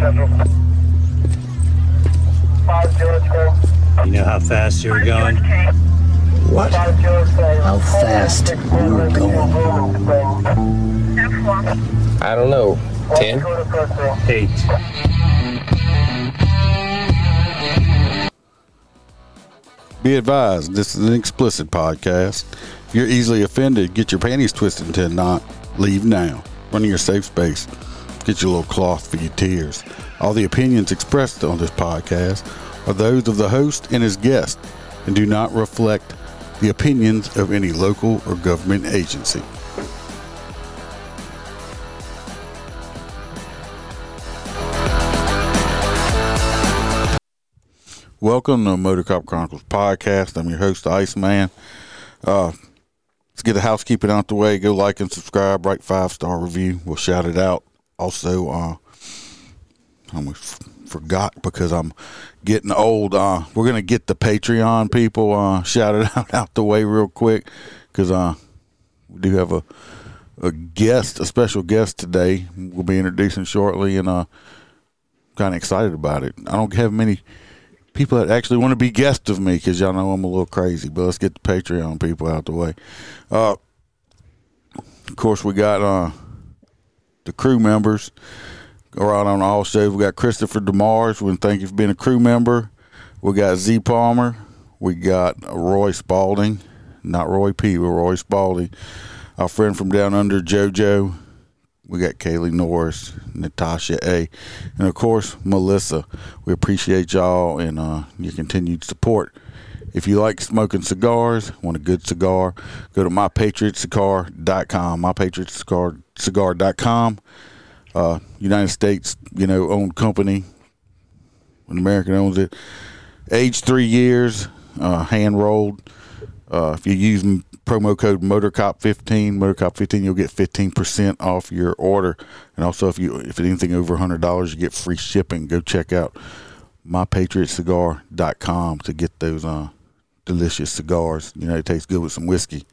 You know how fast you were going? What? How fast you were going? I don't know. 10? Eight. Be advised, this is an explicit podcast. If you're easily offended, get your panties twisted into a knot. Leave now. Run in your safe space. Get your little cloth for your tears. All the opinions expressed on this podcast are those of the host and his guest and do not reflect the opinions of any local or government agency. Welcome to Motor Cop Chronicles podcast. I'm your host, Iceman. Uh, let's get the housekeeping out the way. Go like and subscribe. Write five star review. We'll shout it out. Also, uh, I almost forgot because I'm getting old. Uh, we're gonna get the Patreon people uh, shouted out out the way real quick because uh, we do have a a guest, a special guest today. We'll be introducing shortly, and uh, kind of excited about it. I don't have many people that actually want to be guests of me because y'all know I'm a little crazy. But let's get the Patreon people out the way. Uh, of course, we got uh, the crew members around on all shows. We got Christopher Demars. We thank you for being a crew member. We got Z Palmer. We got Roy Spalding, not Roy P, but Roy Spalding. Our friend from down under, JoJo. We got Kaylee Norris, Natasha A, and of course Melissa. We appreciate y'all and uh, your continued support. If you like smoking cigars, want a good cigar, go to mypatriotcigar.com. Mypatriotcigar.com. Uh, United States, you know, owned company. An American owns it. Age three years, uh, hand rolled. Uh, if you use promo code MotorCop15, MotorCop15, you'll get 15% off your order. And also, if you if anything over $100, you get free shipping. Go check out mypatriotcigar.com to get those uh, delicious cigars. You know, it tastes good with some whiskey.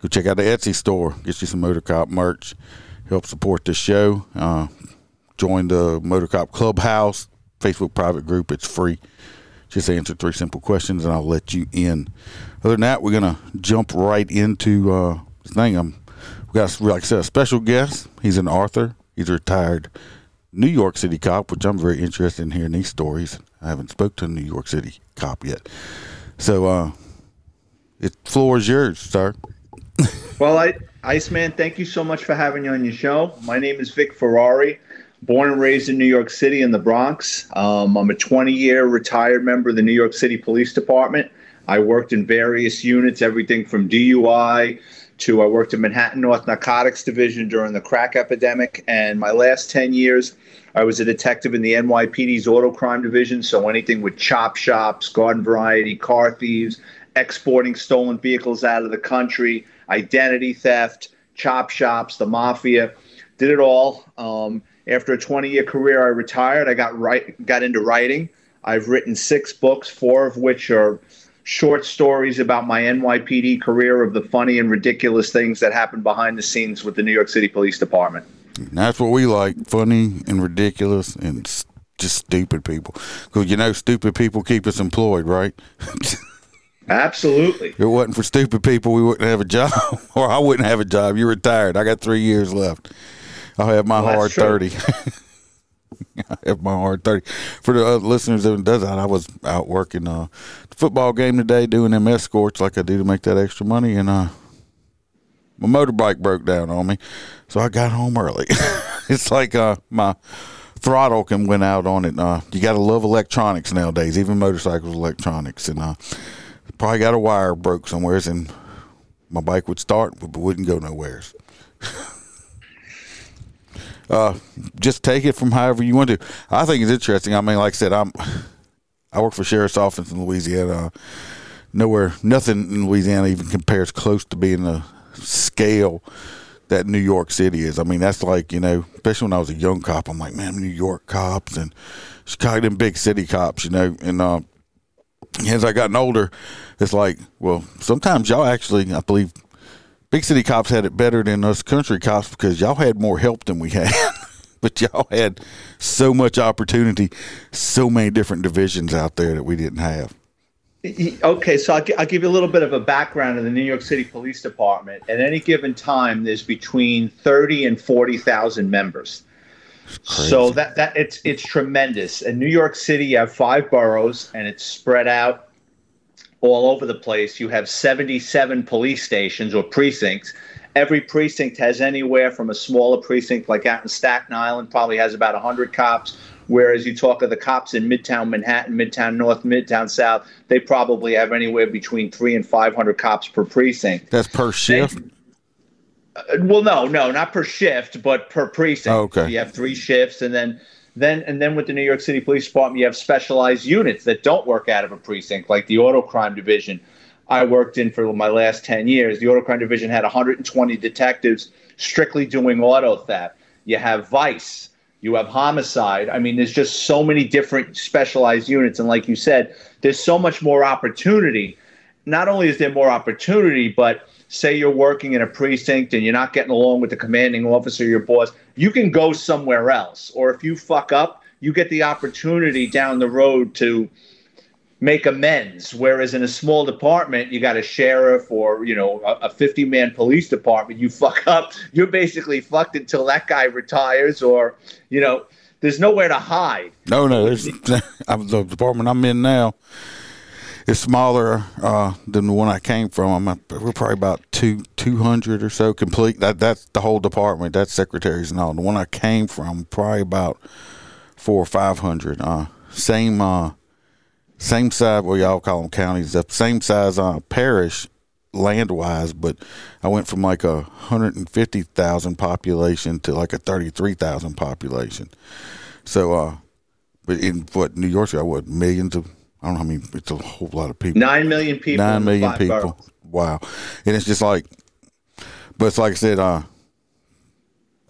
Go check out the Etsy store. Get you some Motor Cop merch. Help support this show. Uh, join the Motor Cop Clubhouse Facebook private group. It's free. Just answer three simple questions, and I'll let you in. Other than that, we're gonna jump right into uh, this thing. Um, we got, like I said, a special guest. He's an author. He's a retired New York City cop, which I'm very interested in hearing these stories. I haven't spoke to a New York City cop yet, so uh, it floor is yours, sir. Well, I, Iceman, thank you so much for having me on your show. My name is Vic Ferrari, born and raised in New York City in the Bronx. Um, I'm a 20 year retired member of the New York City Police Department. I worked in various units, everything from DUI to I worked in Manhattan North Narcotics Division during the crack epidemic. And my last 10 years, I was a detective in the NYPD's Auto Crime Division. So anything with chop shops, garden variety, car thieves, exporting stolen vehicles out of the country, identity theft, chop shops, the mafia, did it all. Um, after a 20 year career, I retired. I got right, got into writing. I've written six books, four of which are short stories about my NYPD career of the funny and ridiculous things that happened behind the scenes with the New York City Police Department. That's what we like funny and ridiculous and just stupid people. Because, you know, stupid people keep us employed, right? Absolutely. If it wasn't for stupid people, we wouldn't have a job, or I wouldn't have a job. You're retired. I got three years left. I'll have my Well, hard. 30. I have my hard 30. For the other listeners that does that, I was out working uh, the football game today doing them escorts like I do to make that extra money, and uh, my motorbike broke down on me, so I got home early. it's like uh, my throttle can went out on it. Uh, you got to love electronics nowadays, even motorcycles, electronics, and uh, probably got a wire broke somewheres, and my bike would start but wouldn't go nowheres. uh, just take it from however you want to. I think it's interesting. I mean, like I said, I'm I work for sheriff's office in Louisiana. Nowhere, nothing in Louisiana even compares close to being the scale that New York City is. I mean, that's like you know, especially when I was a young cop. I'm like, man, New York cops and Chicago, them big city cops, you know, and uh, as I gotten older, it's like, well, sometimes y'all actually, I believe, big city cops had it better than us country cops because y'all had more help than we had. but y'all had so much opportunity, so many different divisions out there that we didn't have. Okay, so I'll, I'll, give you a little bit of a background of the New York City Police Department. At any given time, there's between thirty and forty thousand members. So that that it's it's tremendous. In New York City, you have five boroughs, and it's spread out all over the place. You have seventy-seven police stations or precincts. Every precinct has anywhere from a smaller precinct, like out in Staten Island, probably has about hundred cops Whereas you talk of the cops in Midtown Manhattan, Midtown North, Midtown South, they probably have anywhere between three and 500 cops per precinct. That's per shift? uh, Uh, well, no, no, not per shift, but per precinct. Oh, okay. You have three shifts, and then then and then with the New York City Police Department, you have specialized units that don't work out of a precinct, like the Auto Crime Division. I worked in for my last 10 years. The Auto Crime Division had 120 detectives strictly doing auto theft. You have Vice, you have homicide. I mean, there's just so many different specialized units. And like you said, there's so much more opportunity. Not only is there more opportunity, but say you're working in a precinct and you're not getting along with the commanding officer, your boss, you can go somewhere else. Or if you fuck up, you get the opportunity down the road to make amends. Whereas in a small department, you got a sheriff or you know a, 50 man police department. You fuck up, you're basically fucked until that guy retires, or you know, there's nowhere to hide. No, no, there's the department I'm in now. It's smaller uh, than the one I came from. I'm we're probably about two two hundred or so complete. That that's the whole department. That's secretaries and all. The one I came from probably about four or five hundred. Uh, same uh, same size. Well, y'all call them counties. The same size uh, parish land wise, but I went from like a hundred and fifty thousand population to like a thirty three thousand population. So, uh, but in what New York, I what millions of I don't know how many. It's a whole lot of people. Nine million people. Nine million people. Boroughs. Wow, and it's just like, but it's like I said. Uh,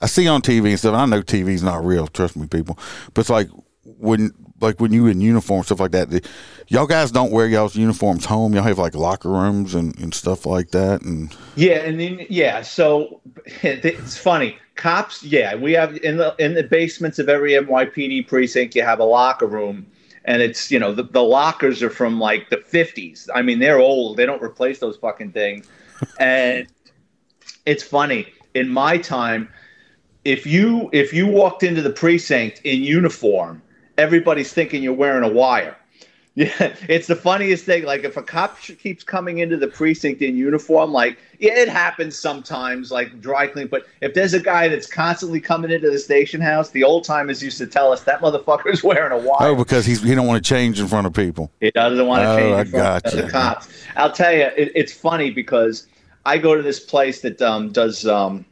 I see on TV and stuff. I know TV's not real. Trust me, people. But it's like when like when you in uniform stuff like that. The, y'all guys don't wear y'all's uniforms home. Y'all have like locker rooms and, and stuff like that. And yeah, and then yeah, so it's funny. Cops, yeah, we have in the in the basements of every NYPD precinct, you have a locker room. And it's you know the, the lockers are from like the 50s. I mean they're old. They don't replace those fucking things. and it's funny. In my time, if you if you walked into the precinct in uniform everybody's thinking you're wearing a wire. Yeah, it's the funniest thing. Like if a cop keeps coming into the precinct in uniform, like yeah, it happens sometimes, like dry clean. But if there's a guy that's constantly coming into the station house, the old timers used to tell us that motherfucker's wearing a wire. Oh, because he's he don't want to change in front of people. He doesn't want to oh, change in front gotcha. of the cops. I'll tell you, it, it's funny because I go to this place that um, does. Um,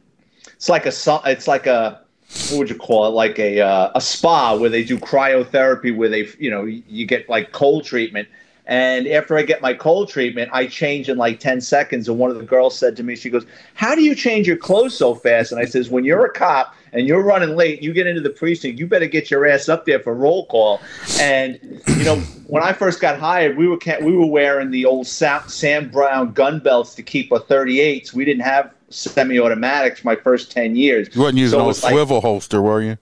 it's like a it's like a what would you call it like a uh, a spa where they do cryotherapy where they you know you get like cold treatment and after I get my cold treatment, I change in like 10 seconds. And one of the girls said to me, she goes, How do you change your clothes so fast? And I says, When you're a cop and you're running late, you get into the precinct, you better get your ass up there for roll call. And, you know, when I first got hired, we were we were wearing the old Sam Browne gun belts to keep our 38s. We didn't have semi-automatics my first 10 years. You wasn't using so a swivel like, holster, were you?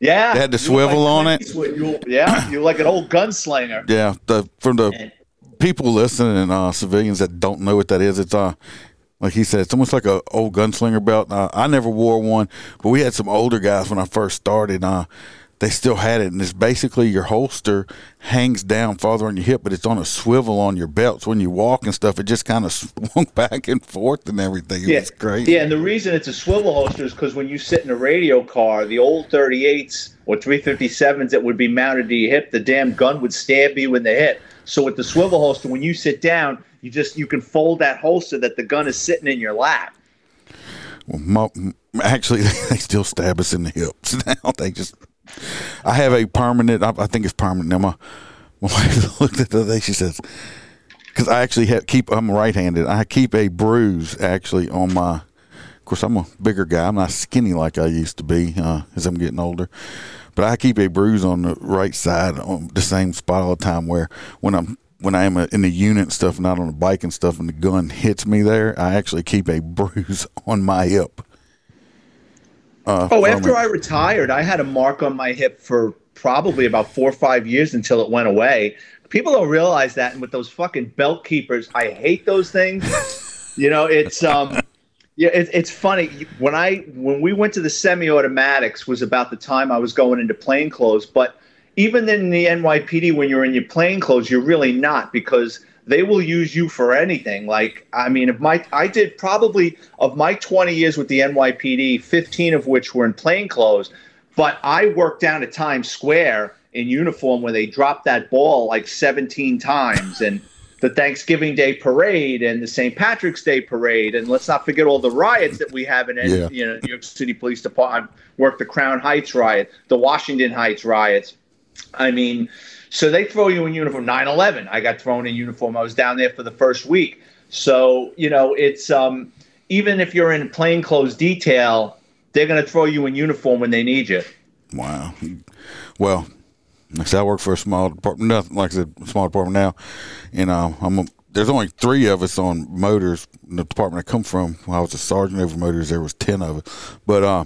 Yeah. They had the swivel like, on it? You, yeah. You're like an old gunslinger. Yeah. The, from the and, people listening, uh, civilians that don't know what that is, it's, uh, like he said, it's almost like a old gunslinger belt. Uh, I never wore one, but we had some older guys when I first started. Uh, they still had it, and it's basically your holster hangs down farther on your hip, but it's on a swivel on your belt. So when you walk and stuff, it just kind of swung back and forth and everything. It yeah. was great. Yeah, and the reason it's a swivel holster is because when you sit in a radio car, the old 38s or 357s that would be mounted to your hip, the damn gun would stab you in the hip. So with the swivel holster, when you sit down, you just you can fold that holster that the gun is sitting in your lap. Well, my, actually, they still stab us in the hips now. They just I have a permanent. I, I think it's permanent. Now my my wife looked at the other day. She says, "Because I actually have, keep. I'm right-handed. I keep a bruise actually on my. Of course, I'm a bigger guy. I'm not skinny like I used to be uh, as I'm getting older. But I keep a bruise on the right side on the same spot all the time. Where when I'm when I am in the unit stuff, not on the bike and stuff, and the gun hits me there, I actually keep a bruise on my hip. Uh, Oh, after. I retired, I had a mark on my hip for probably about four or five years until it went away. People don't realize that, and with those fucking belt keepers, I hate those things. you know, it's um, yeah, it, it's funny when I when we went to the semi-automatics was about the time I was going into plain clothes, but even in the NYPD, when you're in your plain clothes, you're really not because they will use you for anything. Like, I mean, if my I did probably of my 20 years with the NYPD, 15 of which were in plain clothes, but I worked down at Times Square in uniform where they dropped that ball like 17 times and the Thanksgiving Day parade and the St. Patrick's Day parade and let's not forget all the riots that we have in Yeah. you know New York City Police Department. Worked the Crown Heights riot, the Washington Heights riots. I mean, so they throw you in uniform. 9 11, I got thrown in uniform. I was down there for the first week. So, you know, it's um, even if you're in plainclothes detail, they're going to throw you in uniform when they need you. Wow. Well, like I said, I work for a small department. Nothing like I said, small department now, and uh, I'm. A, there's only three of us on motors. In the department I come from, when I was a sergeant over motors. There was ten of us, but uh,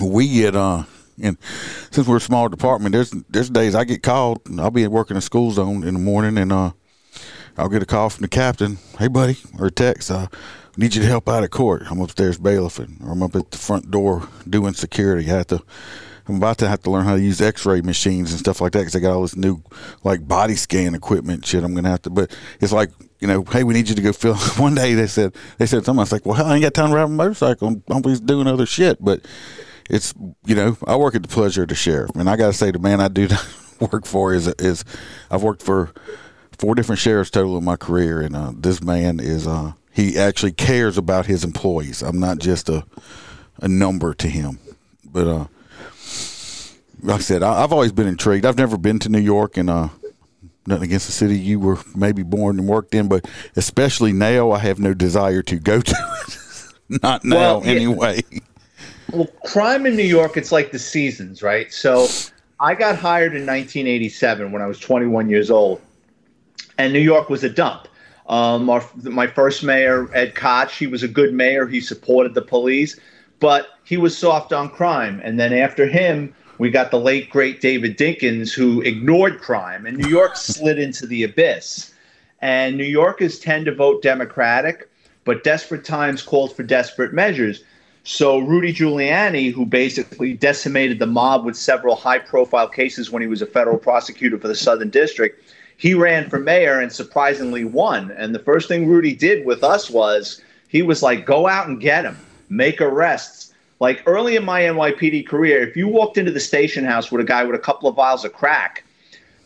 we get uh, and since we're a small department, there's there's days I get called. I'll be working a school zone in the morning, and uh, I'll get a call from the captain. Hey, buddy, or a text. Uh, need you to help out at court. I'm upstairs bailiffing, or I'm up at the front door doing security. I have to. I'm about to have to learn how to use X-ray machines and stuff like that because I got all this new like body scan equipment shit. I'm gonna have to, but it's like you know, hey, we need you to go fill. One day they said they said something. I was like, well, hell, I ain't got time to ride a motorcycle. I'm always doing other shit, but it's you know, I work at the pleasure of the sheriff, and I got to say, the man I do work for is is I've worked for four different sheriffs total in my career, and uh, this man is uh, he actually cares about his employees. I'm not just a a number to him, but uh, like I said, I, I've always been intrigued. I've never been to New York, and uh, nothing against the city you were maybe born and worked in, but especially now, I have no desire to go to it. not now, Well, yeah. Well, crime in New York, it's like the seasons, right? So I got hired in 1987 when I was 21 years old, and New York was a dump. Um, our, my first mayor, Ed Koch, he was a good mayor. He supported the police, but he was soft on crime. And then after him, we got the late, great David Dinkins, who ignored crime, and New York slid into the abyss. And New Yorkers tend to vote Democratic, but desperate times called for desperate measures. So Rudy Giuliani, who basically decimated the mob with several high-profile cases when he was a federal prosecutor for the Southern District, he ran for mayor and surprisingly won. And the first thing Rudy did with us was he was like, "Go out and get him, make arrests." Like early in my NYPD career, if you walked into the station house with a guy with a couple of vials of crack,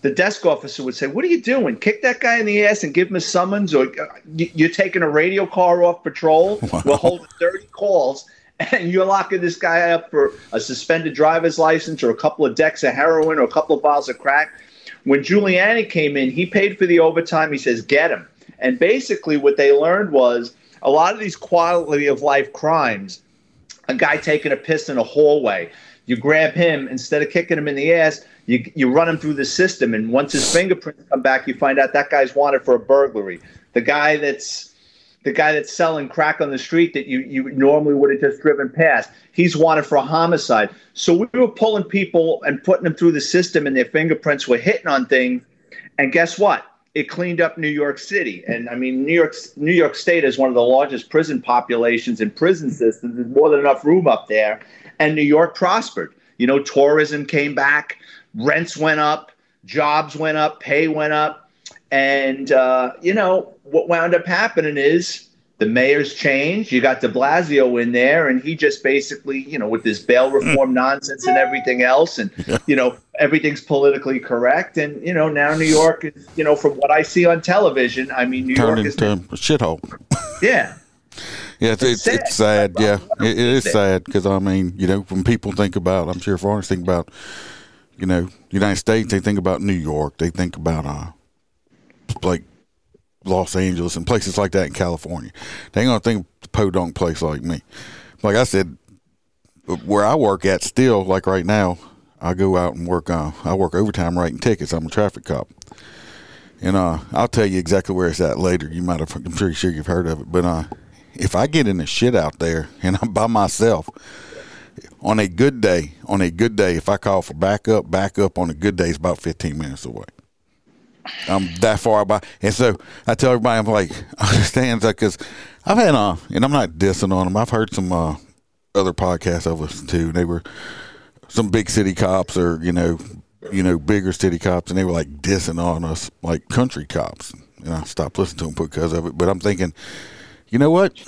the desk officer would say, "What are you doing? Kick that guy in the ass and give him a summons, or uh, you're taking a radio car off patrol. We're holding 30 calls, and you're locking this guy up for a suspended driver's license, or a couple of decks of heroin, or a couple of bottles of crack." When Giuliani came in, he paid for the overtime. He says, "Get him." And basically, what they learned was a lot of these quality of life crimes. A guy taking a piss in a hallway, you grab him instead of kicking him in the ass. You, you run him through the system, and once his fingerprints come back, you find out that guy's wanted for a burglary. The guy that's the guy that's selling crack on the street that you, you normally would have just driven past, he's wanted for a homicide. So we were pulling people and putting them through the system, and their fingerprints were hitting on things. And guess what? It cleaned up New York City. And I mean, New York New York State is one of the largest prison populations and prison systems. There's more than enough room up there. And New York prospered. You know, tourism came back, rents went up, jobs went up, pay went up. And, uh, you know, what wound up happening is the mayor's changed. You got de Blasio in there, and he just basically, you know, with this bail reform nonsense and everything else, and, you know, everything's politically correct. And, you know, now New York is, you know, from what I see on television, I mean, New Turned York is, into a shithole. yeah. Yeah, it's, it's, it's sad. Yeah, it, it is sad because I mean, you know, when people think about, I'm sure foreigners think about, you know, United States, they think about New York, they think about uh, like Los Angeles and places like that in California. They ain't gonna think podunk place like me. Like I said, where I work at, still like right now, I go out and work. Uh, I work overtime writing tickets. I'm a traffic cop. And uh, I'll tell you exactly where it's at later. You might have, I'm pretty sure you've heard of it. But uh, if I get in the shit out there and I'm by myself, on a good day, on a good day, if I call for backup, backup on a good day is about 15 minutes away. I'm that far by, and so I tell everybody, I'm like, understands that because I've had, uh, and I'm not dissing on them. I've heard some uh, other podcasts of us too. They were some big city cops, or you know, you know, bigger city cops, and they were like dissing on us like country cops. And I stopped listening to them because of it. But I'm thinking, you know what?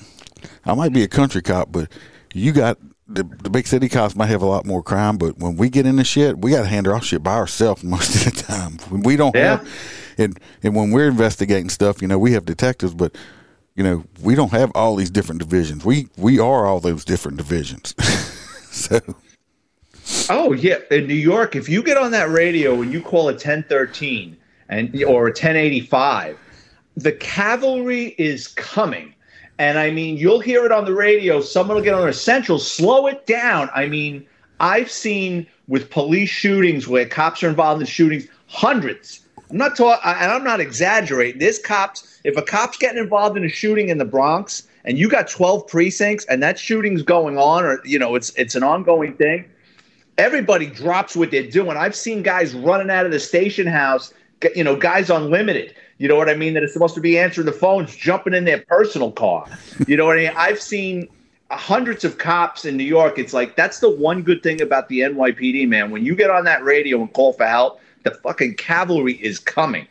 I might be a country cop, but you got the, the big city cops might have a lot more crime, but when we get in the shit, we got to handle our shit by ourselves most of the time. We don't Yeah. have, and and when we're investigating stuff, you know, we have detectives, but you know, we don't have all these different divisions. We we are all those different divisions. so Oh yeah, in New York, if you get on that radio and you call a 1013 and or a 1085, the cavalry is coming. And I mean, you'll hear it on the radio. Someone will get on their central, slow it down. I mean, I've seen with police shootings where cops are involved in shootings, hundreds. I'm not talking, and I'm not exaggerating. There's cops. If a cop's getting involved in a shooting in the Bronx, and you got 12 precincts, and that shooting's going on, or you know, it's it's an ongoing thing everybody drops what they're doing. I've seen guys running out of the station house, you know, guys unlimited. You know what I mean? That it's supposed to be answering the phones, jumping in their personal car. You know what I mean? I've seen hundreds of cops in New York. It's like that's the one good thing about the NYPD, man. When you get on that radio and call for help, the fucking cavalry is coming.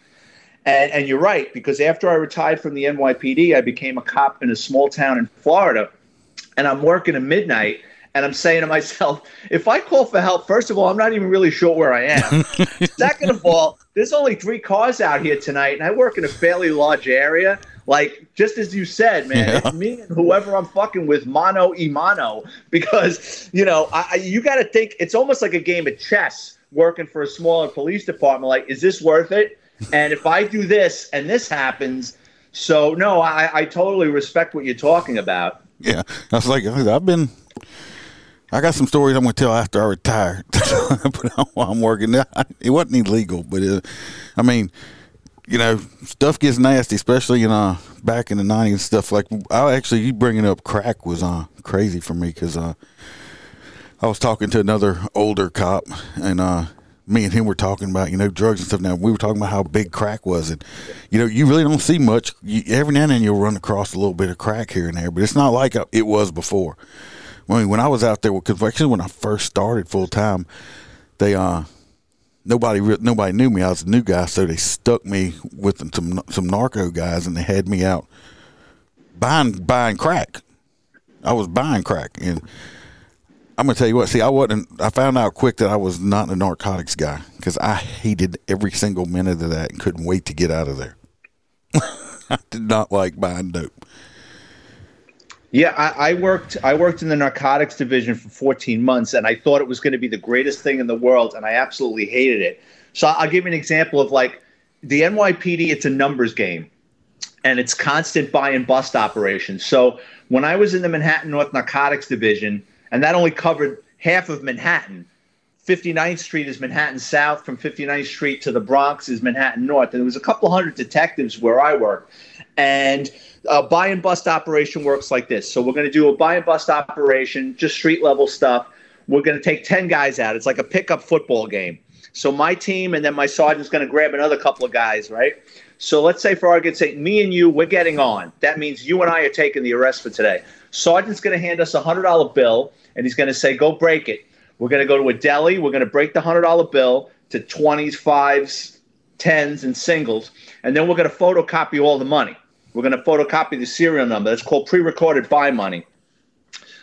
And, and you're right, because after I retired from the NYPD, I became a cop in a small town in Florida, and I'm working at midnight. And I'm saying to myself, if I call for help, first of all, I'm not even really sure where I am. Second of all, there's only three cars out here tonight, and I work in a fairly large area. Like just as you said, man, Yeah. it's me and whoever I'm fucking with, mano y mano, because you know I, I- you got to think it's almost like a game of chess. Working for a smaller police department, like, is this worth it? And if I do this and this happens, so no, I, I totally respect what you're talking about. yeah, I was like, I've been. I got some stories I'm going to tell after I retire, but while I'm working, it wasn't illegal, but it, I mean, you know, stuff gets nasty, especially you know back in the '90s stuff. Like, I actually, you bringing up crack was uh crazy for me because uh, I was talking to another older cop, and uh, me and him were talking about you know drugs and stuff. Now we were talking about how big crack was, and you know, you really don't see much. You, every now and then you'll run across a little bit of crack here and there, but it's not like it was before. I mean, when I was out there, because actually when I first started full time, they uh nobody nobody knew me. I was a new guy, so they stuck me with some some narco guys, and they had me out buying buying crack. I was buying crack, and I'm gonna tell you what. See, I wasn't. I found out quick that I was not a narcotics guy because I hated every single minute of that and couldn't wait to get out of there. I did not like buying dope. Yeah, I, I worked. I worked in the narcotics division for 14 months, and I thought it was going to be the greatest thing in the world, and I absolutely hated it. So I'll give you an example of like the NYPD. It's a numbers game, and it's constant buy and bust operations. So when I was in the Manhattan North Narcotics Division, and that only covered half of Manhattan. 59th Street is Manhattan South. From 59th Street to the Bronx is Manhattan North. And there was a couple hundred detectives where I worked. And a buy and bust operation works like this. So we're going to do a buy and bust operation, just street level stuff. We're going to take 10 guys out. It's like a pickup football game. So my team and then my sergeant's going to grab another couple of guys, right? So let's say for argument's sake, me and you, we're getting on. That means you and I are taking the arrest for today. Sergeant's going to hand us a hundred dollar bill, and he's going to say, "Go break it." We're going to go to a deli. We're going to break the hundred dollar bill to twenties, fives, tens, and singles, and then we're going to photocopy all the money. We're going to photocopy the serial number. That's called pre-recorded buy money.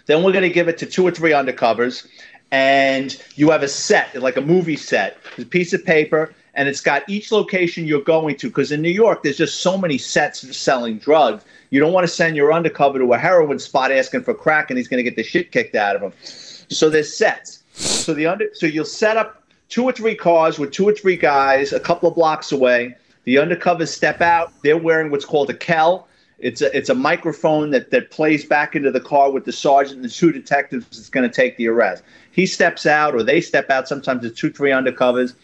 Then we're going to give it to two or three undercovers, and you have a set, like a movie set, a piece of paper, and it's got each location you're going to. Because in New York, there's just so many sets for selling drugs. You don't want to send your undercover to a heroin spot asking for crack, and he's going to get the shit kicked out of him. So there's sets. So the under, so you'll set up two or three cars with two or three guys a couple of blocks away. The undercovers step out. They're wearing what's called a Kel. It's a it's a microphone that that plays back into the car with the sergeant and the two detectives that's going to take the arrest. He steps out, or they step out. Sometimes it's two, three undercovers.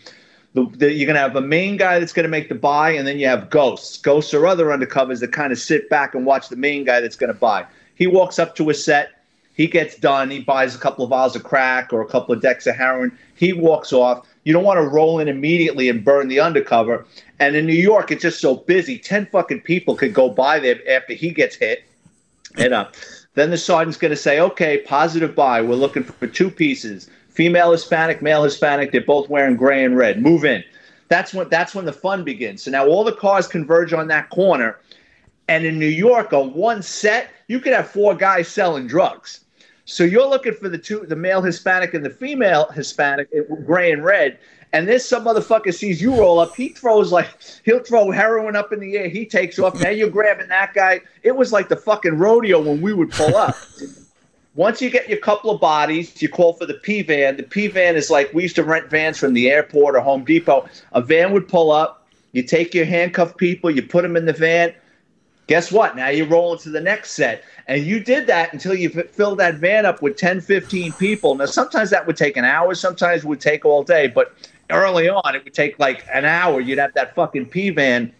The, the, you're going to have a main guy that's going to make the buy, and then you have ghosts. Ghosts are other undercovers that kind of sit back and watch the main guy that's going to buy. He walks up to a set. He gets done. He buys a couple of vials of crack or a couple of decks of heroin. He walks off. You don't want to roll in immediately and burn the undercover. And in New York, it's just so busy. Ten fucking people could go by there after he gets hit. And uh, then the sergeant's going to say, "Okay, positive buy. We're looking for two pieces: female Hispanic, male Hispanic. They're both wearing gray and red. Move in." That's when that's when the fun begins. So now all the cars converge on that corner, and in New York, on one set, you could have four guys selling drugs. So you're looking for the two, the male Hispanic and the female Hispanic, eh, gray and red. And this some motherfucker sees you roll up. He throws like he'll throw heroin up in the air. He takes off. Now you're grabbing that guy. It was like the fucking rodeo when we would pull up. Once you get your couple of bodies, you call for the P van. The P van is like we used to rent vans from the airport or Home Depot. A van would pull up. You take your handcuffed people, you put them in the van. Guess what? Now you're rolling to the next set. And you did that until you filled that van up with 10, 15 people. Now, sometimes that would take an hour, sometimes it would take all day. But early on, it would take like an hour. You'd have that fucking P van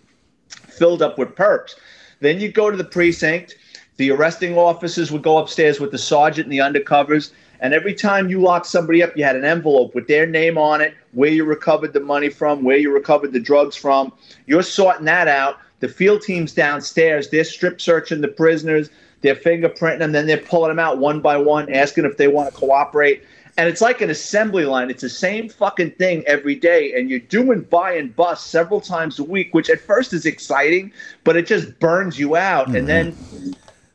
filled up with perps. Then you'd go to the precinct. The arresting officers would go upstairs with the sergeant and the undercovers. And every time you locked somebody up, you had an envelope with their name on it, where you recovered the money from, where you recovered the drugs from. You're sorting that out. The field team's downstairs. They're strip searching the prisoners. They're fingerprinting them. Then they're pulling them out one by one, asking if they want to cooperate. And it's like an assembly line. It's the same fucking thing every day. And you're doing buy and bust several times a week, which at first is exciting, but it just burns you out. Mm-hmm. And then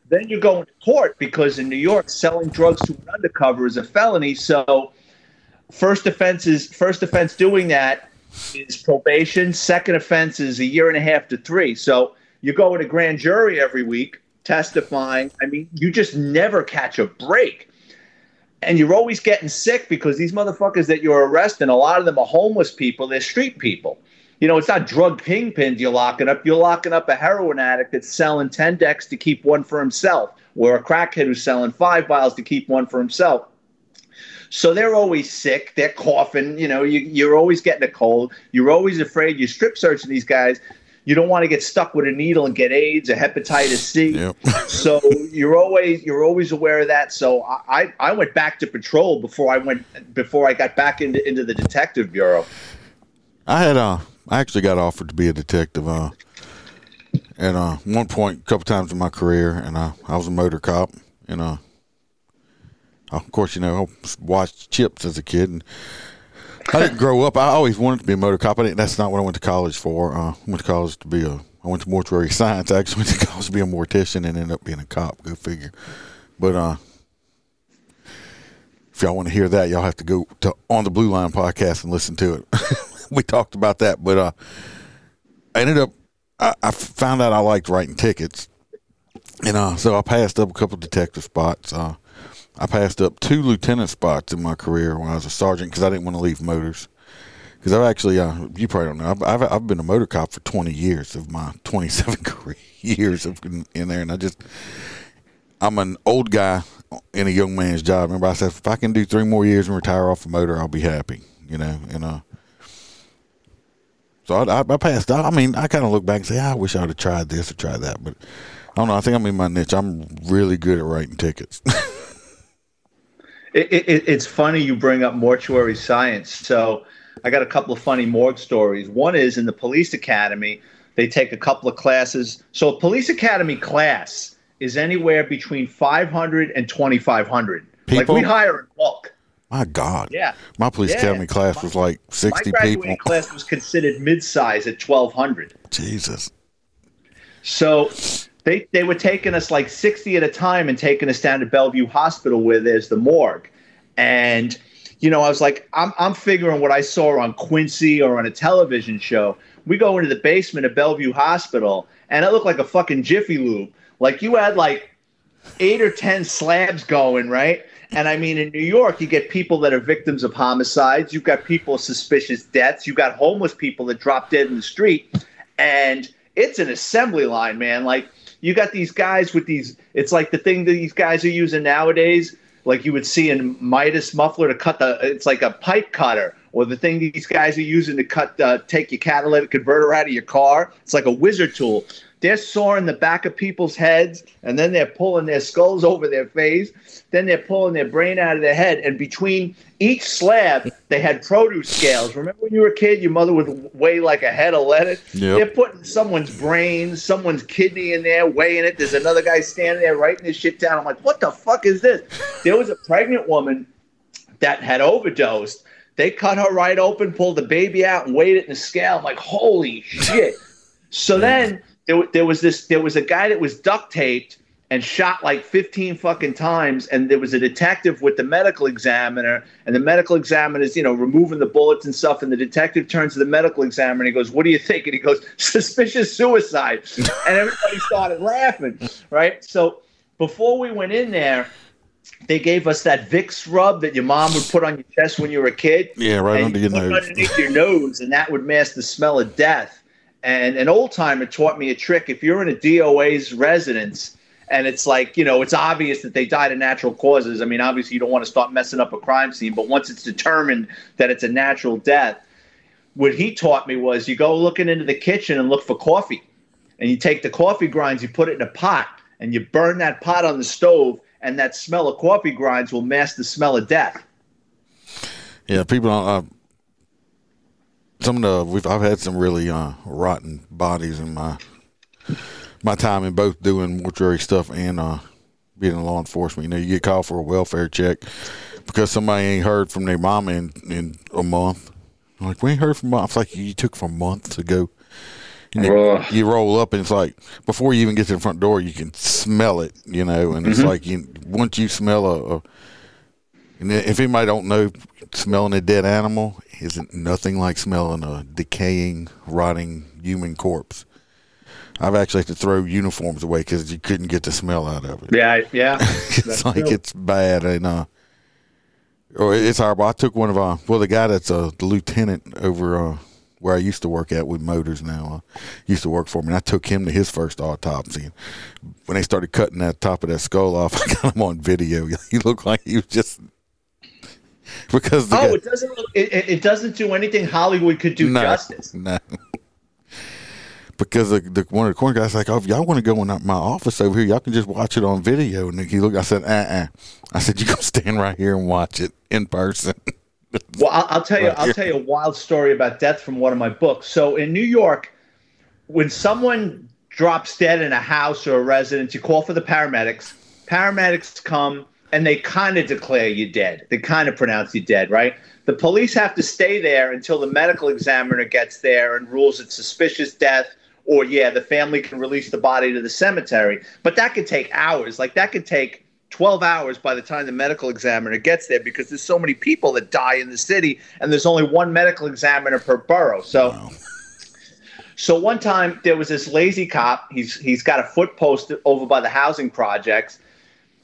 then you go to court because in New York, selling drugs to an undercover is a felony. So first offense is first offense doing that is probation. Second offense is a year and a half to three. So you go to grand jury every week testifying. I mean, you just never catch a break. And you're always getting sick because these motherfuckers that you're arresting, a lot of them are homeless people, they're street people. You know, it's not drug kingpins you're locking up. You're locking up a heroin addict that's selling 10 decks to keep one for himself, or a crackhead who's selling five vials to keep one for himself. So they're always sick. They're coughing. You know, you, are always getting a cold. You're always afraid. You're strip searching these guys. You don't want to get stuck with a needle and get AIDS or hepatitis C. Yep. so you're always you're always aware of that. So I, I went back to patrol before I went before I got back into into the detective bureau. I had uh I actually got offered to be a detective uh, at uh, one point, a couple times in my career, and uh, I was a motor cop. And uh, of course, you know, I watched Chips as a kid, and I didn't grow up. I always wanted to be a motor cop. I didn't, that's not what I went to college for. Uh, I went to college to be a. I went to mortuary science. I actually went to college to be a mortician and ended up being a cop. Go figure. But uh, if y'all want to hear that, y'all have to go to on the Blue Line podcast and listen to it. we talked about that, but uh, I ended up I, I, found out I liked writing tickets, and uh, so I passed up a couple detective spots. Uh, I passed up two lieutenant spots in my career when I was a sergeant because I didn't want to leave motors. Because I've actually, uh, you probably don't know, I've, I've, I've been a motor cop for 20 years of my 27 career years of in, in there, and I just I'm an old guy in a young man's job. Remember, I said if I can do three more years and retire off a motor, I'll be happy. You know, and uh, so I, I, passed. I mean, I kind of look back and say, I wish I would have tried this or tried that, but I don't know. I think I'm in my niche. I'm really good at writing tickets. it, it, it's funny you bring up mortuary science. So I got a couple of funny morgue stories. One is in the police academy, they take a couple of classes. So a police academy class is anywhere between 500 and 2,500. Like we hire in bulk. My God. Yeah. My police yeah. academy class was like 60 my people. class was considered mid-size at 1,200. Jesus. So they, they were taking us like 60 at a time and taking us down to Bellevue Hospital where there's the morgue. And, you know, I was like, I'm, I'm figuring what I saw on Quincy or on a television show. We go into the basement of Bellevue Hospital and it looked like a fucking Jiffy Lube. Like you had like eight or 10 slabs going, right? And I mean, in New York, you get people that are victims of homicides. You've got people with suspicious deaths. You've got homeless people that drop dead in the street. And it's an assembly line, man. Like, you got these guys with these, it's like the thing that these guys are using nowadays, like you would see in Midas muffler to cut the, it's like a pipe cutter. Or the thing these guys are using to cut, uh, take your catalytic converter out of your car. It's like a wizard tool. They're sawing the back of people's heads, and then they're pulling their skulls over their face. Then they're pulling their brain out of their head. And between each slab, they had produce scales. Remember when you were a kid, your mother would weigh like a head of lettuce? Yep. They're putting someone's brain, someone's kidney in there, weighing it. There's another guy standing there writing this shit down. I'm like, what the fuck is this? There was a pregnant woman that had overdosed. They cut her right open, pulled the baby out, and weighed it in the scale. I'm like, holy shit. So then there, there was this there was a guy that was duct taped and shot like 15 fucking times and there was a detective with the medical examiner and the medical examiner's you know removing the bullets and stuff and the detective turns to the medical examiner and he goes what do you think and he goes suspicious suicide and everybody started laughing right so before we went in there they gave us that Vicks rub that your mom would put on your chest when you were a kid Yeah, right under your nose. underneath your nose, and that would mask the smell of death. And an old timer taught me a trick. If you're in a DOA's residence and it's like, you know, it's obvious that they died of natural causes. I mean, obviously, you don't want to start messing up a crime scene, but once it's determined that it's a natural death, what he taught me was you go looking into the kitchen and look for coffee. And you take the coffee grinds, you put it in a pot, and you burn that pot on the stove, and that smell of coffee grinds will mask the smell of death. Yeah, people don't. Uh, some of the we've I've had some really uh, rotten bodies in my my time in both doing mortuary stuff and uh, being in law enforcement. You know, you get called for a welfare check because somebody ain't heard from their mama in, in a month. Like we ain't heard from mom. It's like you took from months ago. And you roll up and it's like before you even get to the front door, you can smell it. You know, and it's like you once you smell a, a and if anybody don't know, smelling a dead animal isn't nothing like smelling a decaying, rotting human corpse. I've actually had to throw uniforms away because you couldn't get the smell out of it. Yeah, yeah. it's That's like it's bad, and uh, or it's horrible. I took one of uh, well, the guy that's a lieutenant over uh, where I used to work at with motors now, uh, used to work for me. And I took him to his first autopsy. And when they started cutting that top of that skull off, I got him on video. He looked like he was just because the Oh, guy, it doesn't. look- It, it doesn't do anything Hollywood could do no, justice. No. Because the, the one of the coroner guys like, oh, if y'all want to go in my office over here, y'all can just watch it on video. And he looked, I said, uh, uh I said, you go stand right here and watch it in person. Well, I'll, I'll tell you. Right I'll here. tell you a wild story about death from one of my books. So in New York, when someone drops dead in a house or a residence, you call for the paramedics. Paramedics come and they kind of declare you dead. They kind of pronounce you dead, right? The police have to stay there until the medical examiner gets there and rules it suspicious death. Or yeah, the family can release the body to the cemetery, but that could take hours. Like that could take 12 hours by the time the medical examiner gets there because there's so many people that die in the city and there's only one medical examiner per borough. So so one time there was this lazy cop. He's he's got a foot post over by the housing projects.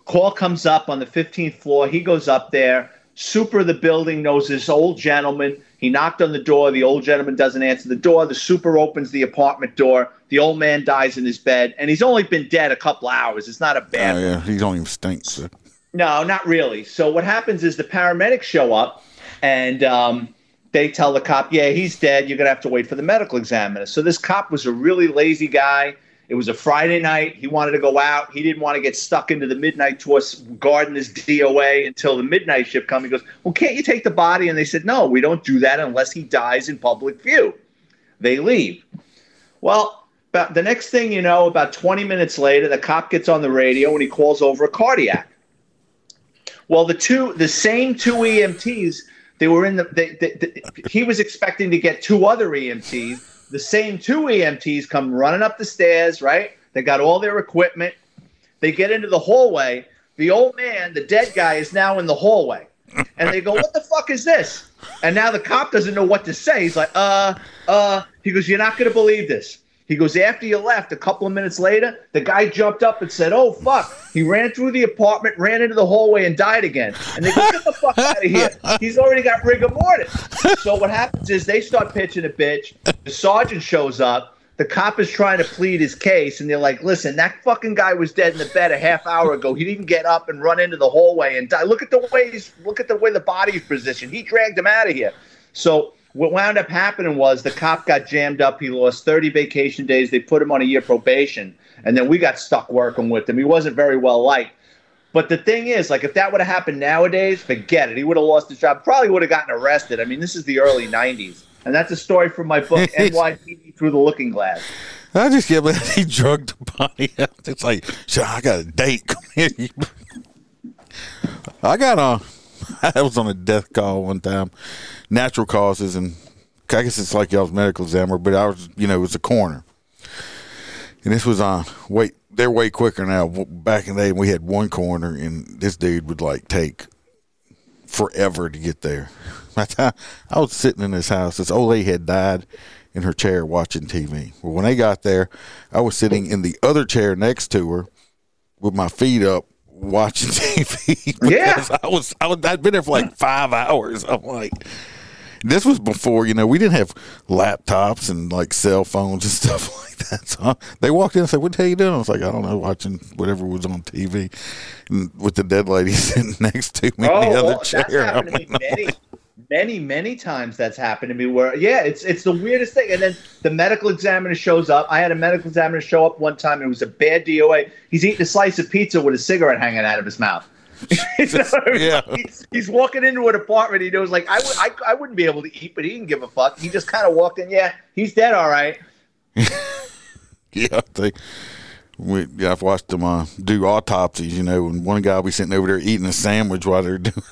Call comes up on the 15th floor. He goes up there. Super of the building knows this old gentleman. He knocked on the door. The old gentleman doesn't answer the door. The super opens the apartment door. The old man dies in his bed, and he's only been dead a couple hours. It's not a bad oh, yeah, he don't even stink. So. no, not really. So what happens is the paramedics show up and um, they tell the cop, "Yeah, he's dead. You're gonna have to wait for the medical examiner." So this cop was a really lazy guy. It was a Friday night. He wanted to go out. He didn't want to get stuck into the midnight tour guarding his DOA until the midnight shift come. He goes, "Well, can't you take the body?" And they said, "No, we don't do that unless he dies in public view." They leave. Well, about the next thing you know, about 20 minutes later, the cop gets on the radio and he calls over a cardiac. Well, the two, the same two EMTs, they were in the. They, they, they, he was expecting to get two other EMTs. The same two EMTs come running up the stairs. Right, they got all their equipment. They get into the hallway. The old man, the dead guy, is now in the hallway, and they go, "What the fuck is this?" And now the cop doesn't know what to say. He's like, "Uh, uh." He goes, "You're not going to believe this." He goes, after you left, a couple of minutes later, the guy jumped up and said, Oh, fuck. He ran through the apartment, ran into the hallway, and died again. And they go, Get the fuck out of here. He's already got rigor mortis. So what happens is they start pitching a bitch. The sergeant shows up. The cop is trying to plead his case, and they're like, Listen, that fucking guy was dead in the bed a half hour ago. He didn't get up and run into the hallway and die. Look at the way he's, look at the way the body's positioned. He dragged him out of here. So what wound up happening was the cop got jammed up. He lost 30 vacation days. They put him on a year probation, and then we got stuck working with him. He wasn't very well liked. But the thing is, like, if that would have happened nowadays, forget it. He would have lost his job. Probably would have gotten arrested. I mean, this is the early '90s, and that's a story from my book NYPD Through the Looking Glass. I just can't believe he drugged the body out. It's like, I got a date. Come here. I got a. I was on a death call one time, natural causes, and I guess it's like y'all's medical examiner, but I was, you know, it was a coroner, and this was on. Wait, they're way quicker now. Back in the day, we had one coroner, and this dude would like take forever to get there. The time I was sitting in his house, this old lady had died in her chair watching TV. Well, when they got there, I was sitting in the other chair next to her with my feet up watching TV. Yeah. I was, I was, I'd been there for like five hours. I'm like, this was before, you know, we didn't have laptops and like cell phones and stuff like that. So they walked in and said, What the hell you doing? I was like, I don't know, watching whatever was on TV and with the dead lady sitting next to me Oh, in the oh, other well, that's chair. happened to me many, many, many times. That's happened to me. Where yeah, it's it's the weirdest thing. And then the medical examiner shows up. I had a medical examiner show up one time. It was a bad DOA. He's eating a slice of pizza with a cigarette hanging out of his mouth. You know I mean? Yeah. he's, he's walking into an apartment. He knows like I would I, I wouldn't be able to eat, but he didn't give a fuck. He just kind of walked in. Yeah, he's dead. All right. Yeah, they. We, yeah, I've watched them uh, do autopsies, you know, and one guy will be sitting over there eating a sandwich while they're doing.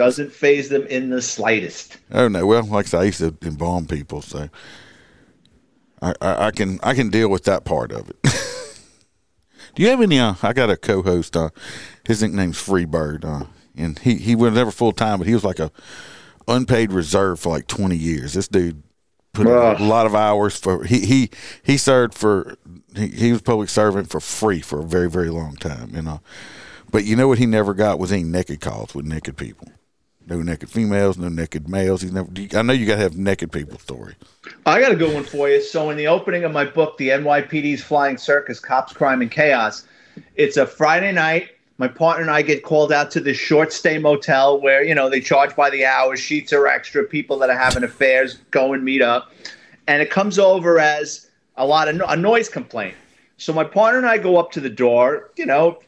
Doesn't faze them in the slightest. Oh no, well, like I said, I used to embalm people, so I, I, I can I can deal with that part of it. Do you have any? Uh, I got a co-host. Uh, his nickname's Freebird, uh, and he he was never full time, but he was like a unpaid reserve for like twenty years. This dude put Ugh. a lot of hours for he he he served for he, he was public servant for free for a very very long time, you know. But you know what he never got was any naked calls with naked people. No naked females, no naked males. He's never. I know you got to have naked people story. I got a good one for you. So, in the opening of my book, The NYPD's Flying Circus Cops, Crime, and Chaos, it's a Friday night. My partner and I get called out to this short stay motel where, you know, they charge by the hour, sheets are extra, people that are having affairs go and meet up. And it comes over as a lot of no- a noise complaint. So, my partner and I go up to the door, you know,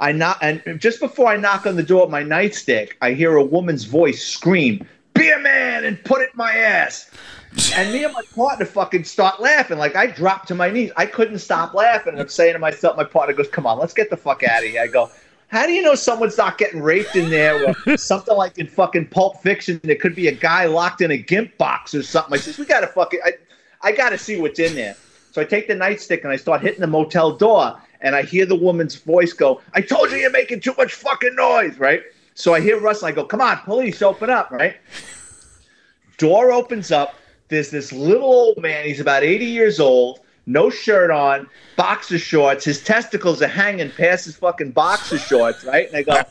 I knock, and just before I knock on the door with my nightstick, I hear a woman's voice scream, "Be a man and put it in my ass." And me and my partner fucking start laughing. Like I dropped to my knees. I couldn't stop laughing. And I'm saying to myself, my partner goes, "Come on, let's get the fuck out of here." I go, "How do you know someone's not getting raped in there or something like in fucking Pulp Fiction? There could be a guy locked in a gimp box or something." I says, "We gotta fucking, I, I gotta see what's in there." So I take the nightstick and I start hitting the motel door, and I hear the woman's voice go, "I told you you're making too much fucking noise!" Right? So I hear Russ. I go, "Come on, police, open up!" Right? Door opens up. There's this little old man. He's about 80 years old, no shirt on, boxer shorts. His testicles are hanging past his fucking boxer shorts, right? And I go,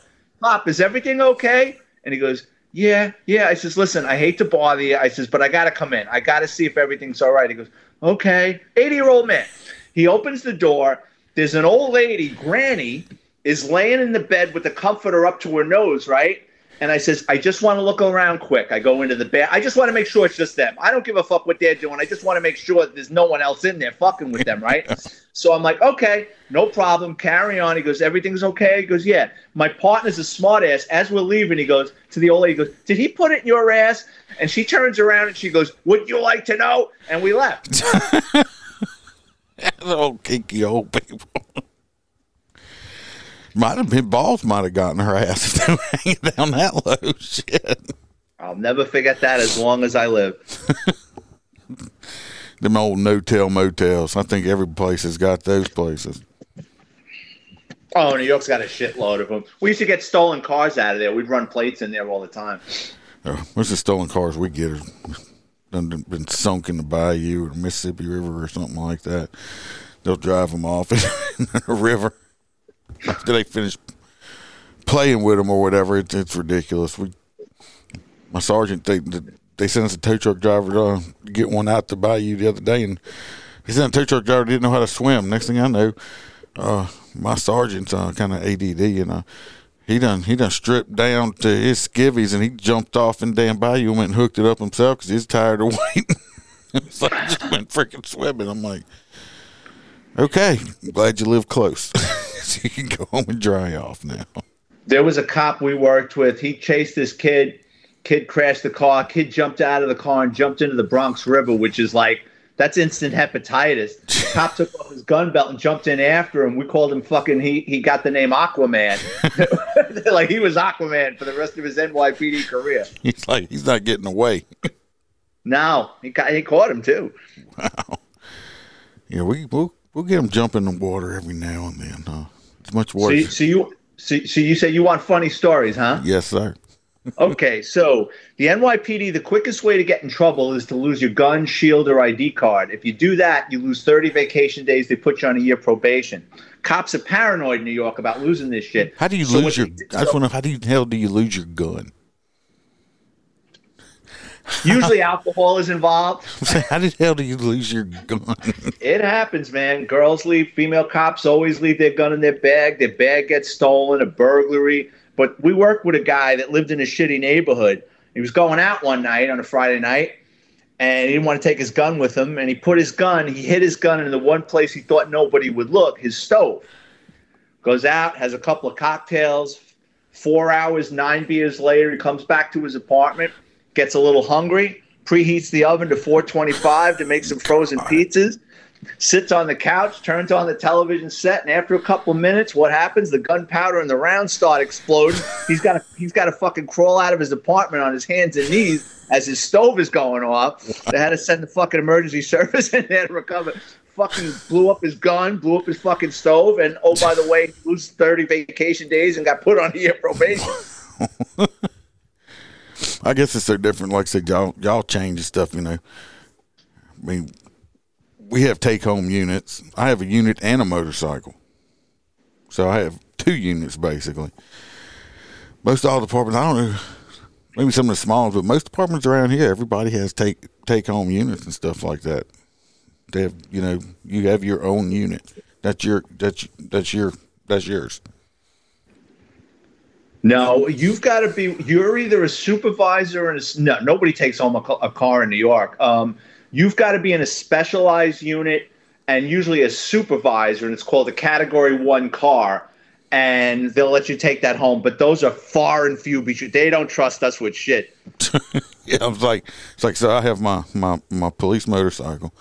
Pop, is everything okay? And he goes, Yeah, yeah. I says, Listen, I hate to bother you. I says, but I got to come in. I got to see if everything's all right. He goes, Okay. 80 year old man. He opens the door. There's an old lady, Granny, is laying in the bed with the comforter up to her nose, right? And I says, I just want to look around quick. I go into the bed. I just want to make sure it's just them. I don't give a fuck what they're doing. I just want to make sure there's no one else in there fucking with them, right? so I'm like, okay, no problem. Carry on. He goes, everything's okay. He goes, yeah. My partner's a smart ass. As we're leaving, he goes to the old lady, he goes, did he put it in your ass? And she turns around and she goes, would you like to know? And we left. old kinky old people. might have been balls. Might have gotten her ass if they were hanging down that low. Shit. I'll never forget that as long as I live. Them old no-tell motels. I think every place has got those places. Oh, New York's got a shitload of them. We used to get stolen cars out of there. We'd run plates in there all the time. Uh, most the stolen cars we get done been sunk in the bayou or Mississippi River or something like that. They'll drive them off in the river after they finish playing with them or whatever. It's, it's ridiculous. We, my sergeant, they they sent us a tow truck driver to get one out to bayou the other day, and he sent a tow truck driver didn't know how to swim. Next thing I know, uh, my sergeant's uh, kind of ADD, and uh, He done he done stripped down to his skivvies and he jumped off in damn bayou and went and hooked it up himself because he's tired of waiting. so I just went freaking swimming. I'm like, okay, I'm glad you live close, so you can go home and dry off now. There was a cop we worked with. He chased this kid. Kid crashed the car. Kid jumped out of the car and jumped into the Bronx River, which is like that's instant hepatitis. Cop took off his gun belt and jumped in after him. We called him fucking. He he got the name Aquaman. like he was Aquaman for the rest of his NYPD career. He's like he's not getting away. No, he he caught him too. Wow. Yeah, we we'll we'll get him jumping in the water every now and then. Huh? As much So water. you, so you so, so you say you want funny stories, huh? yes, sir. Okay, so the NYPD, the quickest way to get in trouble is to lose your gun, shield, or ID card. If you do that, you lose 30 vacation days. They put you on a year probation. Cops are paranoid in New York about losing this shit. How do you So lose your? did- I just want to. How do you hell do you lose your gun? Usually alcohol is involved. How the hell do you lose your gun? It happens, man. Girls leave, female cops always leave their gun in their bag. Their bag gets stolen, a burglary. But we worked with a guy that lived in a shitty neighborhood. He was going out one night on a Friday night, and he didn't want to take his gun with him. And he put his gun, he hid his gun in the one place he thought nobody would look, his stove. Goes out, has a couple of cocktails. Four hours, nine beers later, he comes back to his apartment, gets a little hungry, preheats the oven to 425 to make some frozen pizzas sits on the couch, turns on the television set, and after a couple of minutes, what happens? The gunpowder and the rounds start exploding. He's got to he's got to fucking crawl out of his apartment on his hands and knees as his stove is going off. They had to send the fucking emergency service in there to recover. Fucking blew up his gun, blew up his fucking stove, and oh by the way, he loses thirty vacation days and got put on a year probation. I guess it's so different. Like I said, y'all y'all change stuff. You know, I mean, we have take home units. I have a unit and a motorcycle, so I have two units basically. Most all departments, I don't know, maybe some of the small, but most departments around here, everybody has take take home units and stuff like that. They have, you know, you have your own unit. That's your that's that's your that's yours. No, you've got to be. You're either a supervisor and a, no. Nobody takes home a, a car in New York. Um, you've got to be in a specialized unit and usually a supervisor, and it's called a Category One car, and they'll let you take that home. But those are far and few between. They don't trust us with shit. Yeah, I was like, it's like so. I have my my my police motorcycle.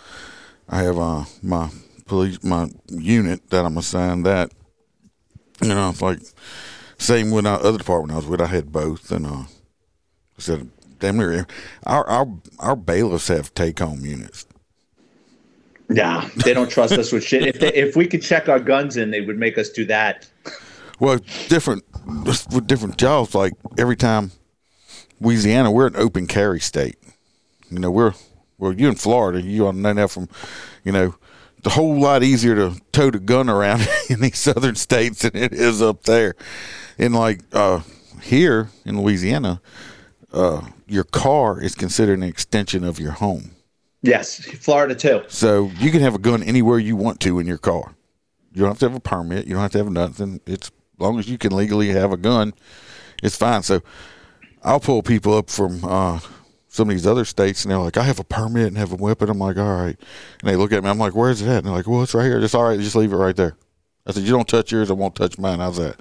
I have uh my police my unit that I'm assigned that. You know, it's like same with our other department I was with. I had both, and uh, I said, damn near our our our bailiffs have take home units. Nah, they don't trust us with shit. If they, if we could check our guns in, they would make us do that. Well, different with different jobs. Like every time Louisiana, we're an open carry state. You know, we're well, you in Florida, you ought to know that from, you know, the whole lot easier to tote a gun around in these southern states than it is up there. And like uh, here in Louisiana, uh, your car is considered an extension of your home. Yes, Florida too. So you can have a gun anywhere you want to in your car. You don't have to have a permit. You don't have to have nothing. It's as long as you can legally have a gun, it's fine. So I'll pull people up from uh, some of these other states, and they're like, "I have a permit and have a weapon." I'm like, "All right," and they look at me. I'm like, "Where's it at?" And they're like, "Well, it's right here." Just all right. Just leave it right there. I said, "You don't touch yours. I won't touch mine." How's that?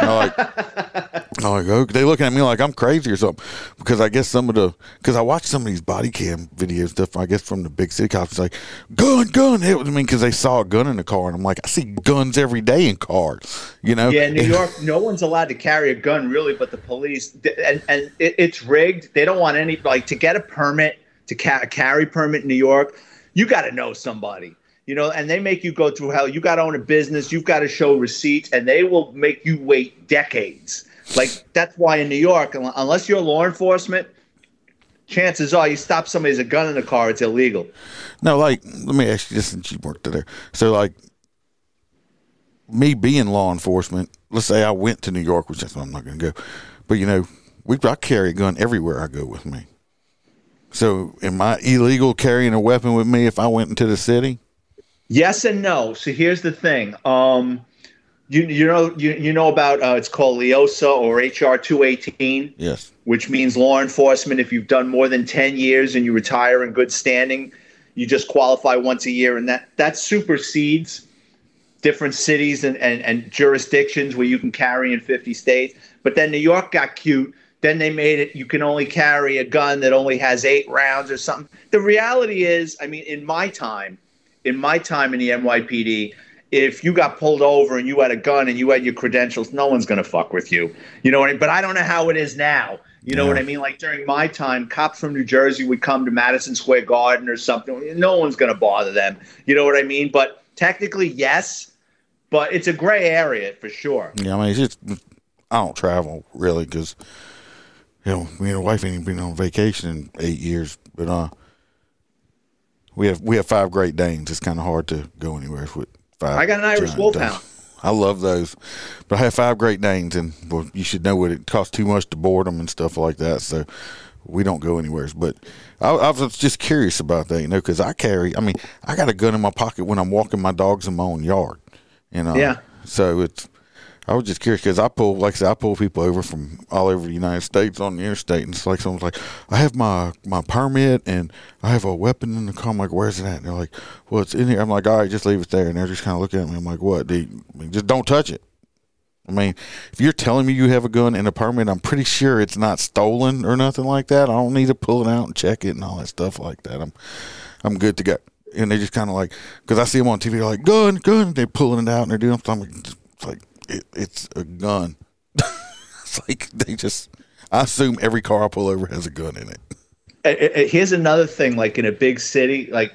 And I'm like, I'm like, okay. They looking at me like I'm crazy or something because I guess some of the because I watched some of these body cam videos stuff. I guess from the big city cops, it's like gun, gun. It was, I mean, because they saw a gun in the car, and I'm like, I see guns every day in cars. You know? Yeah, in New York, no one's allowed to carry a gun really, but the police and and it, it's rigged. They don't want any like to get a permit to ca- a carry permit in New York. You got to know somebody, you know, and they make you go through hell. You got to own a business. You've got to show receipts, and they will make you wait decades. Like that's why in New York, unless you're law enforcement, chances are you stop somebody with a gun in the car, it's illegal. No, like let me ask you this, since you worked there. So, like me being law enforcement, let's say I went to New York, which I'm not going to go, but you know, we I carry a gun everywhere I go with me. So, am I illegal carrying a weapon with me if I went into the city? Yes and no. So here's the thing. Um, You you know you you know about uh, it's called LEOSA or HR two eighteen, Yes. which means law enforcement. If you've done more than ten years and you retire in good standing, you just qualify once a year, and that that supersedes different cities and, and, and jurisdictions where you can carry in 50 states. But then New York got cute. Then they made it you can only carry a gun that only has eight rounds or something. The reality is, I mean, in my time, in my time in the NYPD, if you got pulled over and you had a gun and you had your credentials, no one's gonna fuck with you. You know what I mean? But I don't know how it is now. You know Yeah. what I mean? Like during my time, cops from New Jersey would come to Madison Square Garden or something. No one's gonna bother them. You know what I mean? But technically, yes. But it's a gray area for sure. Yeah, I mean, it's just I don't travel really because you know me and my wife ain't been on vacation in eight years. But uh, we have we have five Great Danes. It's kind of hard to go anywhere with five. I got an Irish Wolfhound. I love those, but I have five Great Danes, and well, you should know what it costs too much to board them and stuff like that. So we don't go anywhere. But I, I was just curious about that, you know, because I carry. I mean, I got a gun in my pocket when I'm walking my dogs in my own yard. You know. Yeah. So it's. I was just curious because I pull, like I said, I pull people over from all over the United States on the interstate, and it's like someone's like, "I have my my permit and I have a weapon in the car." I'm like, "Where's it at?" And they're like, "Well, it's in here." I'm like, "All right, just leave it there." And they're just kind of looking at me. I'm like, "What? You, I mean, just don't touch it." I mean, if you're telling me you have a gun and a permit, I'm pretty sure it's not stolen or nothing like that. I don't need to pull it out and check it and all that stuff like that. I'm I'm good to go. And they just kind of like, because I see them on TV, they're like, gun, gun. They're pulling it out and they're doing something. It's like, it, it's a gun. it's like, they just, I assume every car I pull over has a gun in it. Uh, uh, here's another thing like in a big city like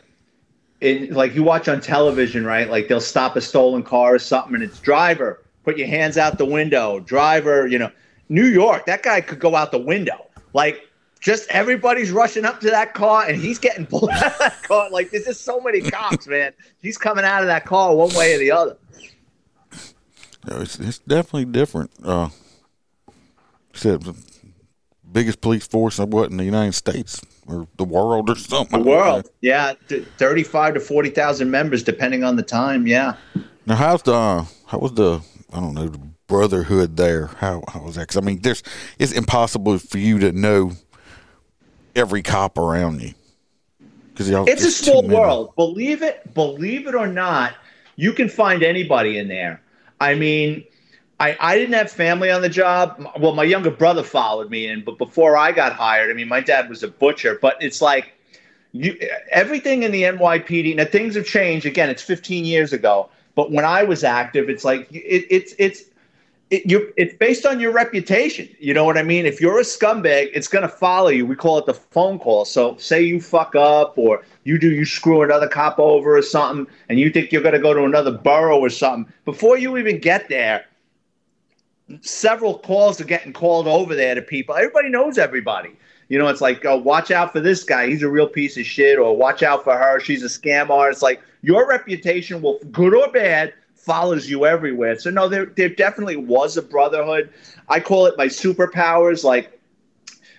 in like you watch on television right? Like they'll stop a stolen car or something and it's driver put your hands out the window. Driver you know. New york that guy could go out the window. Like just everybody's rushing up to that car and he's getting pulled out of that car. Like there's just so many cops man. He's coming out of that car one way or the other it's, it's definitely different. Uh, said the biggest police force of what in the United States or the world or something. the world yeah th- 35 to 40,000 members depending on the time yeah Now, how's the uh, how was the I don't know the brotherhood there? How how was that? Because I mean, there's it's impossible for you to know every cop around you because it's a small world believe it believe it or not you can find anybody in there i mean I, I didn't have family on the job. Well my younger brother followed me in but before i got hired i mean my dad was a butcher but it's like you everything in the nypd now things have changed. Again it's 15 years ago but when i was active it's like it, it's it's it, you it's based on your reputation. You know what I mean? If you're a scumbag, it's going to follow you. We call it the phone call. So say you fuck up or you do you screw another cop over or something and you think you're going to go to another borough or something. Before you even get there, several calls are getting called over there to people. Everybody knows everybody. You know, it's like, oh, watch out for this guy. He's a real piece of shit. Or watch out for her. She's a scam artist. Like your reputation will, good or bad, follows you everywhere. So no, there there definitely was a brotherhood. I call it my superpowers. Like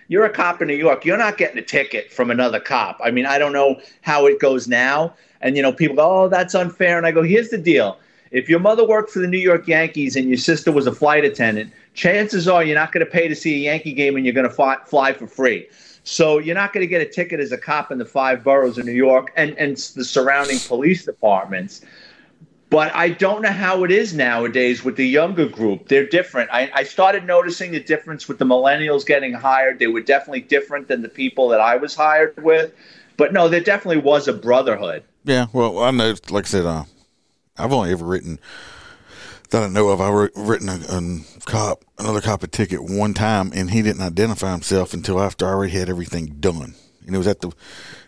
you're a cop in New York, you're not getting a ticket from another cop. I mean, I don't know how it goes now. And you know, people go, "Oh, that's unfair." And I go, "Here's the deal. If your mother worked for the New York Yankees and your sister was a flight attendant, chances are you're not going to pay to see a Yankee game and you're going to fly, fly for free. So you're not going to get a ticket as a cop in the five boroughs of New York and, and the surrounding police departments. But I don't know how it is nowadays with the younger group. They're different. I, I started noticing the difference with the millennials getting hired. They were definitely different than the people that I was hired with. But no, there definitely was a brotherhood. Yeah, well, I know. Like I said, uh, I've only ever written that I know of. I've written a, a cop, another cop a ticket one time, and he didn't identify himself until after I already had everything done. And it was at the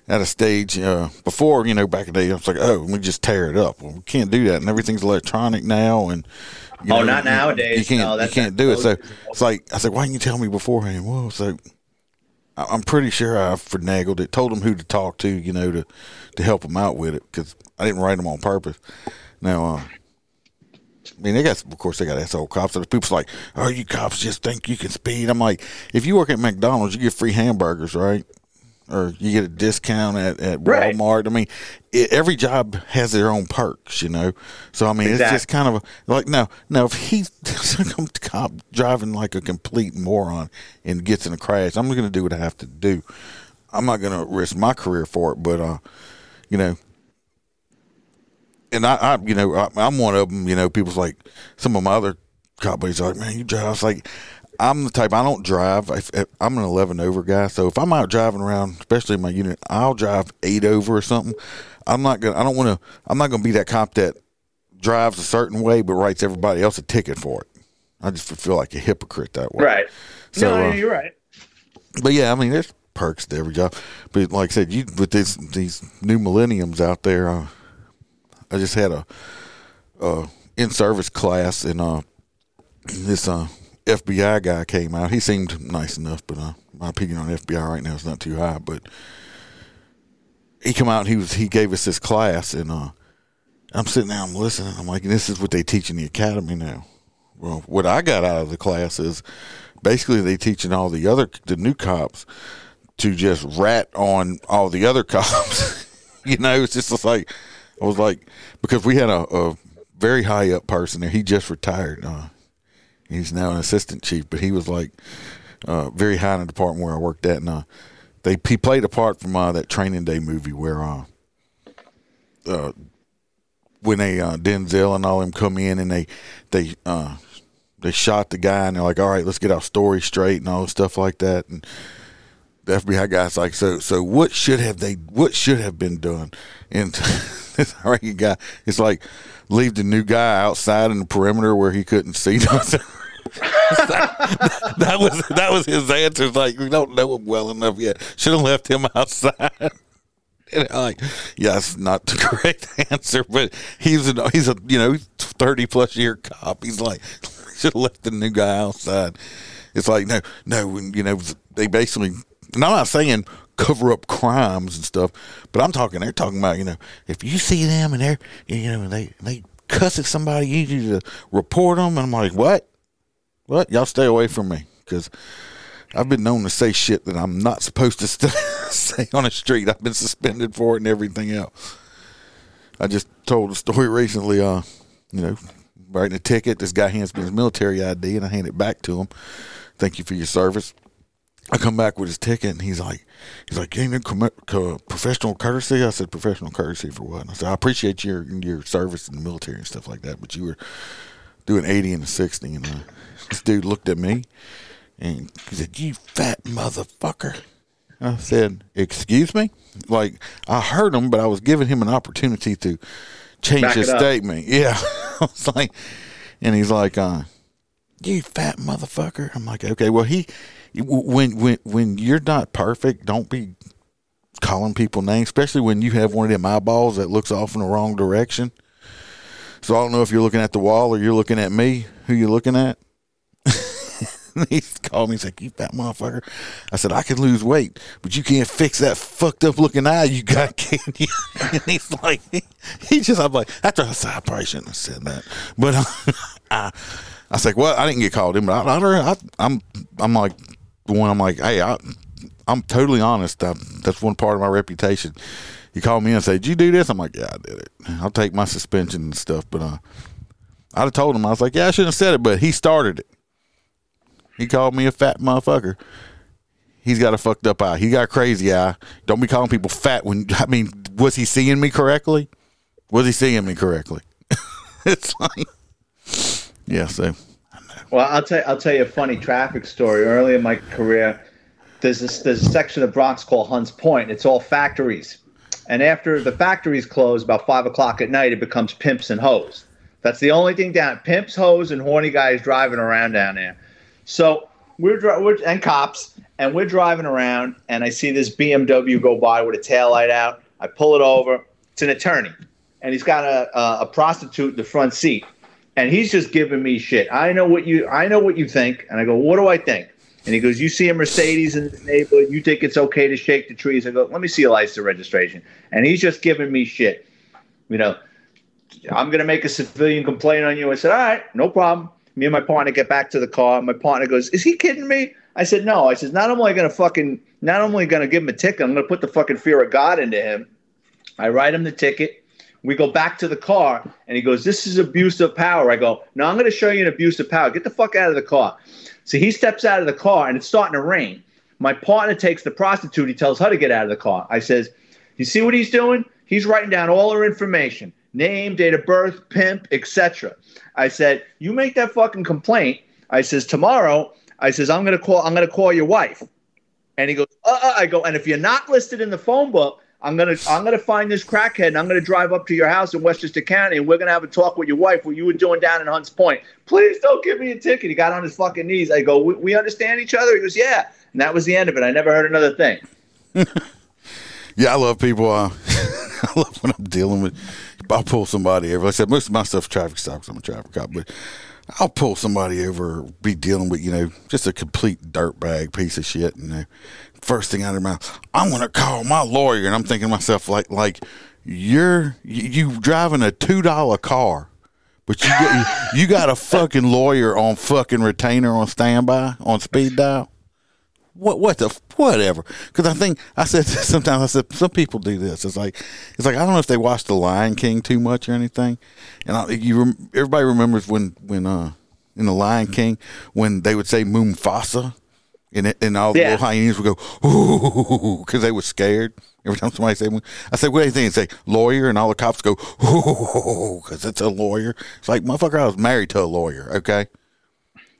at a stage uh, before, you know, back in the day. I was like, oh, we just tear it up. Well, we can't do that, and everything's electronic now, and you Oh, know, not you- nowadays. You can't, No, you can't do it. So it's like I said, why didn't you tell me beforehand? Well, so I'm pretty sure I finagled it. Told him who to talk to, you know, to to help him out with it because I didn't write them on purpose. Now, uh, I mean, they got of course they got asshole cops. And people's like, "Oh, you cops just think you can speed." I'm like, if you work at McDonald's, you get free hamburgers, right? Or you get a discount at, at Right. Walmart. I mean, it, every job has their own perks, you know. So I mean, it's just kind of a, like no, now if he's some cop driving like a complete moron and gets in a crash, I'm going to do what I have to do. I'm not going to risk my career for it, but uh, you know, and I, I you know, I, I'm one of them. You know, people's like some of my other cop buddies are like, man, you drive. I was like, I'm the type I don't drive. If, if, I'm an 11 over guy, so if I'm out driving around, especially in my unit, I'll drive eight over or something. I'm not gonna. I don't want to. I'm not gonna be that cop that drives a certain way but writes everybody else a ticket for it. I just feel like a hypocrite that way. Right. So, no, uh, you're right. But yeah, I mean, there's perks to every job. But like I said, you with this these new millenniums out there, uh, I just had a, uh in service class, and uh, this uh, FBI guy came out. He seemed nice enough, but uh, my opinion on FBI right now is not too high. But he come out, and he was he gave us this class, and uh, I'm sitting there, I'm listening. I'm like, this is what they teach in the academy now. Well, what I got out of the class is basically they teaching all the other the new cops to just rat on all the other cops. you know, it's just like I was like because we had a, a very high up person there. He just retired. Uh, he's now an assistant chief, but he was like uh, very high in the department where I worked at, and uh, they he played a part from uh, that Training Day movie where uh, uh, when they uh, Denzel and all them come in and they they uh, they shot the guy and they're like, all right, let's get our story straight and all stuff like that. And the FBI guy's like, so so what should have they what should have been done? And this Iraqi guy it's like, leave the new guy outside in the perimeter where he couldn't see nothing. that, that was that was his answer. It's like we don't know him well enough yet. Should have left him outside. And I'm like, yeah, not the correct answer, but he's a he's a you know thirty plus year cop. He's like, should have left the new guy outside. It's like no, no, you know they basically. And I'm not saying cover up crimes and stuff, but I'm talking. They're talking about you know if you see them and they're you know they they cuss at somebody, you need to report them. And I'm like, what? What? Y'all stay away from me because I've been known to say shit that I'm not supposed to st- say on the street. I've been suspended for it and everything else. I just told a story recently. Uh, you know, writing a ticket. This guy hands me his military ID, and I hand it back to him. Thank you for your service. I come back with his ticket, and he's like, he's like, you com- co- professional courtesy. I said, professional courtesy for what? And I said, I appreciate your your service in the military and stuff like that, but you were doing eighty and a sixty, and uh, this dude looked at me and he said, "You fat motherfucker." I said, "Excuse me." Like I heard him, but I was giving him an opportunity to change Back his statement. Yeah, I was like, and he's like, uh, "You fat motherfucker." I'm like, "Okay, well he." When when when you're not perfect, don't be calling people names, especially when you have one of them eyeballs that looks off in the wrong direction. So I don't know if you're looking at the wall or you're looking at me. Who you looking at? he called me. He's like, "You fat motherfucker." I said, "I can lose weight, but you can't fix that fucked up looking eye you got, can you?" And he's like, "He just." I'm like, "After I said, I probably shouldn't have said that," but I, I was like, "Well, I didn't get called in, but I, I, I, I'm, I'm like one. I'm like, hey, I, I'm totally honest. I, that's one part of my reputation." He called me and said, Did you do this? I'm like, Yeah, I did it. I'll take my suspension and stuff. But uh, I'd have told him, I was like, Yeah, I shouldn't have said it, but he started it. He called me a fat motherfucker. He's got a fucked up eye. He got a crazy eye. Don't be calling people fat when, I mean, was he seeing me correctly? Was he seeing me correctly? it's like, yeah, so. Well, I'll tell I'll tell you a funny traffic story. Early in my career, there's this there's a section of Bronx called Hunts Point. It's all factories, and after the factories close about five o'clock at night, it becomes pimps and hoes. That's the only thing down. Pimps, hoes, and horny guys driving around down there. So we're, we're and cops, and we're driving around, and I see this BMW go by with a taillight out. I pull it over. It's an attorney, and he's got a, a, a prostitute in the front seat, and he's just giving me shit. I know what you I know what you think, and I go, what do I think? And he goes, you see a Mercedes in the neighborhood, you think it's okay to shake the trees? I go, let me see a license registration, and he's just giving me shit. You know, I'm gonna make a civilian complaint on you. I said, all right, no problem. Me and my partner get back to the car. My partner goes, "Is he kidding me?" I said, "No." I said, "Not only gonna fucking, not only gonna give him a ticket, I'm gonna put the fucking fear of God into him." I write him the ticket. We go back to the car, and he goes, "This is abuse of power." I go, "No, I'm going to show you an abuse of power. Get the fuck out of the car." So he steps out of the car, and it's starting to rain. My partner takes the prostitute. He tells her to get out of the car. I says, "You see what he's doing? He's writing down all her information: name, date of birth, pimp, etc." I said, "You make that fucking complaint." I says, "Tomorrow." I says, "I'm going to call. I'm going to call your wife." And he goes, uh, uh, I go, and if you're not listed in the phone book, I'm gonna I'm gonna find this crackhead and I'm gonna drive up to your house in Westchester County and we're gonna have a talk with your wife what you were doing down in Hunts Point. Please don't give me a ticket. He got on his fucking knees. I go, we, we understand each other. He goes, yeah, and that was the end of it. I never heard another thing. Yeah, I love people. Uh, I love when I'm dealing with. I'll pull somebody over. Like I said, most of my stuff traffic stops. I'm a traffic cop, but I'll pull somebody over. Be dealing with you know just a complete dirtbag piece of shit. And first thing out of their mouth, I'm gonna call my lawyer. And I'm thinking to myself like like you're you, driving a two dollar car. But you got, you got a fucking lawyer on fucking retainer on standby on speed dial what what the whatever because i think i said sometimes i said some people do this it's like it's like i don't know if they watch the lion king too much or anything and I, you everybody remembers when when uh in the lion king when they would say mufasa and, and all the Yeah. little hyenas would go ooh because they were scared every time somebody said i said what do you think they say lawyer and all the cops go ooh because it's a lawyer it's like motherfucker i was married to a lawyer okay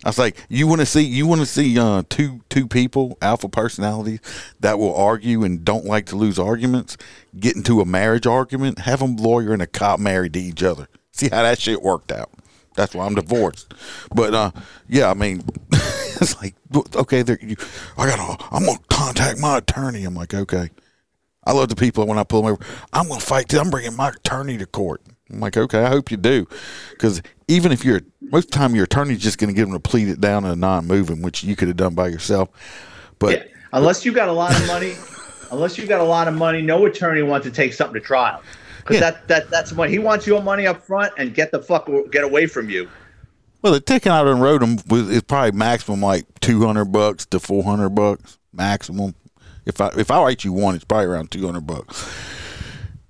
I was like, you want to see you want to see uh, two two people, alpha personalities that will argue and don't like to lose arguments, get into a marriage argument, have them lawyer and a cop married to each other. See how that shit worked out. That's why I'm divorced. But uh, yeah, I mean, it's like okay, there you, I gotta, I'm gonna contact my attorney. I'm like, okay. I love the people when I pull them over. I'm gonna fight. I'm bringing my attorney to court. I'm like, okay, I hope you do, because even if you're most of the time your attorney's just gonna get them to plead it down and a non-moving, which you could have done by yourself. But Yeah. Unless you got a lot of money, unless you got a lot of money, no attorney wants to take something to trial. Because Yeah. that, that that's what he wants your money up front and get the fuck get away from you. Well, the ticket out and rode them was is probably maximum like two hundred bucks to four hundred bucks maximum. If I if I write you one, it's probably around two hundred bucks.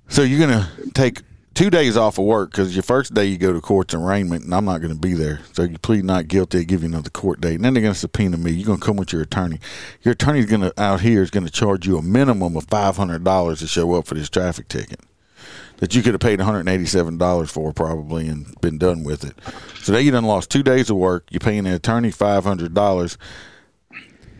So you're gonna take two days off of work because your first day you go to court's arraignment, and I'm not going to be there. So you plead not guilty, they give you another court date, and then they're going to subpoena me. You're going to come with your attorney. Your attorney's going to out here is going to charge you a minimum of five hundred dollars to show up for this traffic ticket that you could have paid one hundred eighty-seven dollars for probably and been done with it. So now you done lost two days of work. You're paying the attorney five hundred dollars.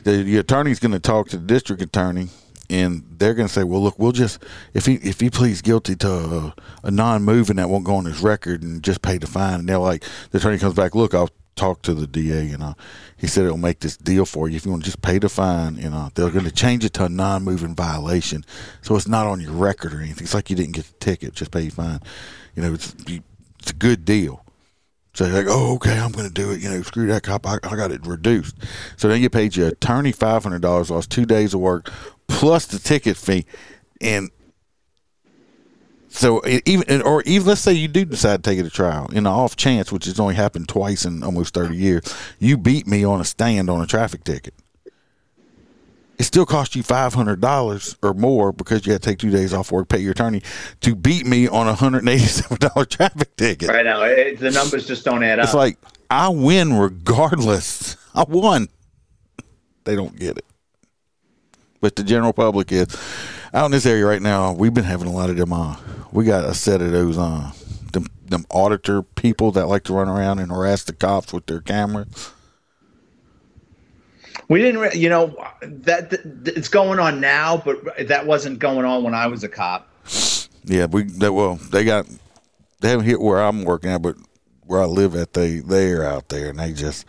The, the attorney's going to talk to the district attorney, and they're going to say, "Well, look, we'll just if he if he pleads guilty to a, a non-moving that won't go on his record and just pay the fine." And they're like, the attorney comes back, "Look, I'll talk to the DA, and uh, he said it'll make this deal for you if you want to just pay the fine. You know, they're going to change it to a non-moving violation, so it's not on your record or anything. It's like you didn't get the ticket, just pay your fine. You know, it's it's a good deal." So you're like, oh, okay, I'm going to do it. You know, screw that cop. I, I got it reduced. So then you paid your attorney five hundred dollars, lost two days of work, plus the ticket fee, and so even or even let's say you do decide to take it to trial in the off chance, which has only happened twice in almost thirty years, you beat me on a stand on a traffic ticket. It still cost you five hundred dollars or more because you had to take two days off work, pay your attorney to beat me on a hundred and eighty-seven dollar traffic ticket. Right now, it, the numbers just don't add up. It's like I win regardless. I won. They don't get it. But the general public is out in this area right now. We've been having a lot of them. Uh, we got a set of those uh, them, them auditor people that like to run around and harass the cops with their cameras. we didn't, re- you know, that, that it's going on now, but that wasn't going on when I was a cop. Yeah, we they, well they got they haven't hit where I'm working at, but where I live at they they're out there and they just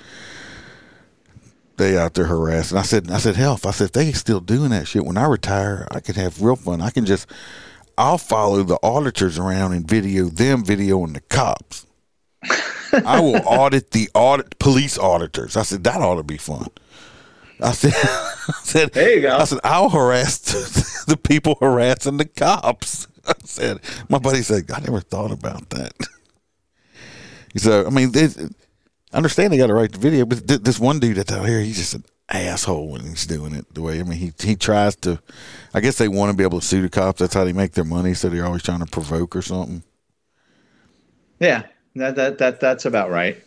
they out there harassing. I said I said hell, if I said if they still doing that shit when I retire, I can have real fun. I can just I'll follow the auditors around and video them videoing the cops. I will audit the audit police auditors. I said that ought to be fun. I said, I said, There you go. I said, I'll harass the people harassing the cops. I said, my buddy said, I never thought about that. So, I mean, there's- I understand they got to write the video, but this one dude that's out here, he's just an asshole when he's doing it the way. I mean, he he tries to. I guess they want to be able to sue the cops. That's how they make their money. So they're always trying to provoke or something. Yeah, that that, that that's about right.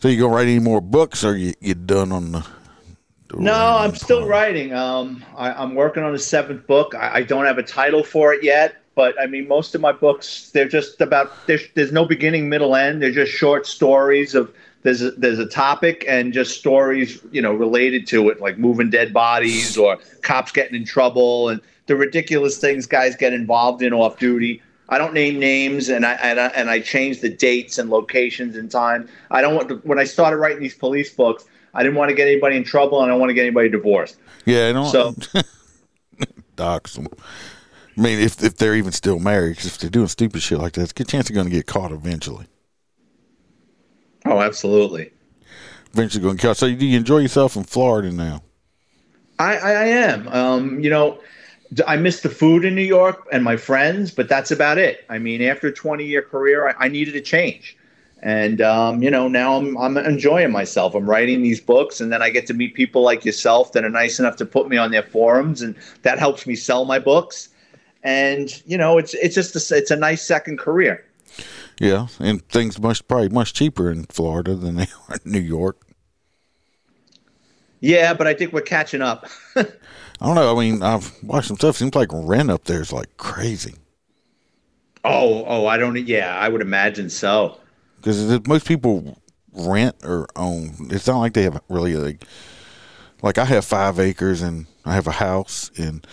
So you gonna write any more books, or you you done on the? the No, I'm still part? writing. Um, I, I'm working on a seventh book. I, I don't have a title for it yet, but I mean, most of my books they're just about there's there's no beginning, middle, end. They're just short stories of there's a, there's a topic and just stories you know related to it, like moving dead bodies or cops getting in trouble and the ridiculous things guys get involved in off duty. I don't name names, and I and I, and I change the dates and locations and time. I don't want to, when I started writing these police books. I didn't want to get anybody in trouble, and I don't want to get anybody divorced. Yeah, I don't. So- dox them. I mean, if if they're even still married, 'cause if they're doing stupid shit like that, it's a good chance they're going to get caught eventually. Oh, absolutely. Eventually going to caught. So do you enjoy yourself in Florida now? I, I, I am. Um, you know, I miss the food in New York and my friends, but that's about it. I mean, after a 20 year career, I, I needed a change. And, um, you know, now I'm, I'm enjoying myself. I'm writing these books, and then I get to meet people like yourself that are nice enough to put me on their forums, and that helps me sell my books. And, you know, it's, it's just a, it's a nice second career. Yeah, and things much probably much cheaper in Florida than they are in New York. Yeah, but I think we're catching up. I don't know. I mean, I've watched some stuff. Seems like rent up there is like crazy oh, oh, I don't, yeah, I would imagine so. because most people rent or own. It's not like they have really like like I have five acres and I have a house and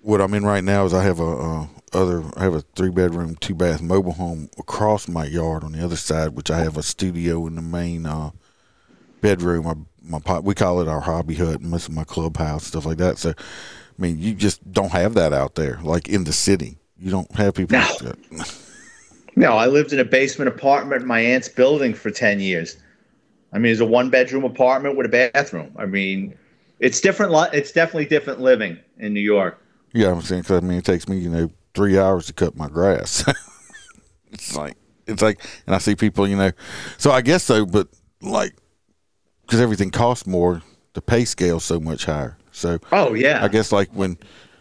what I'm in right now is I have a uh, other I have a three bedroom two bath mobile home across my yard on the other side, which I have a studio in the main uh, bedroom. My my pot we call it our hobby hut, and most of my clubhouse stuff like that. So I mean, you just don't have that out there, like in the city. You don't have people. No. like that. No, I lived in a basement apartment in my aunt's building for 10 years. I mean, it's a one bedroom apartment with a bathroom. I mean, it's different. It's definitely different living in New York. Yeah, I'm saying because I mean it takes me you know three hours to cut my grass. it's like it's like, and I see people you know, so I guess so, but like because everything costs more, the pay scale's so much higher. So Oh, yeah. I guess like when.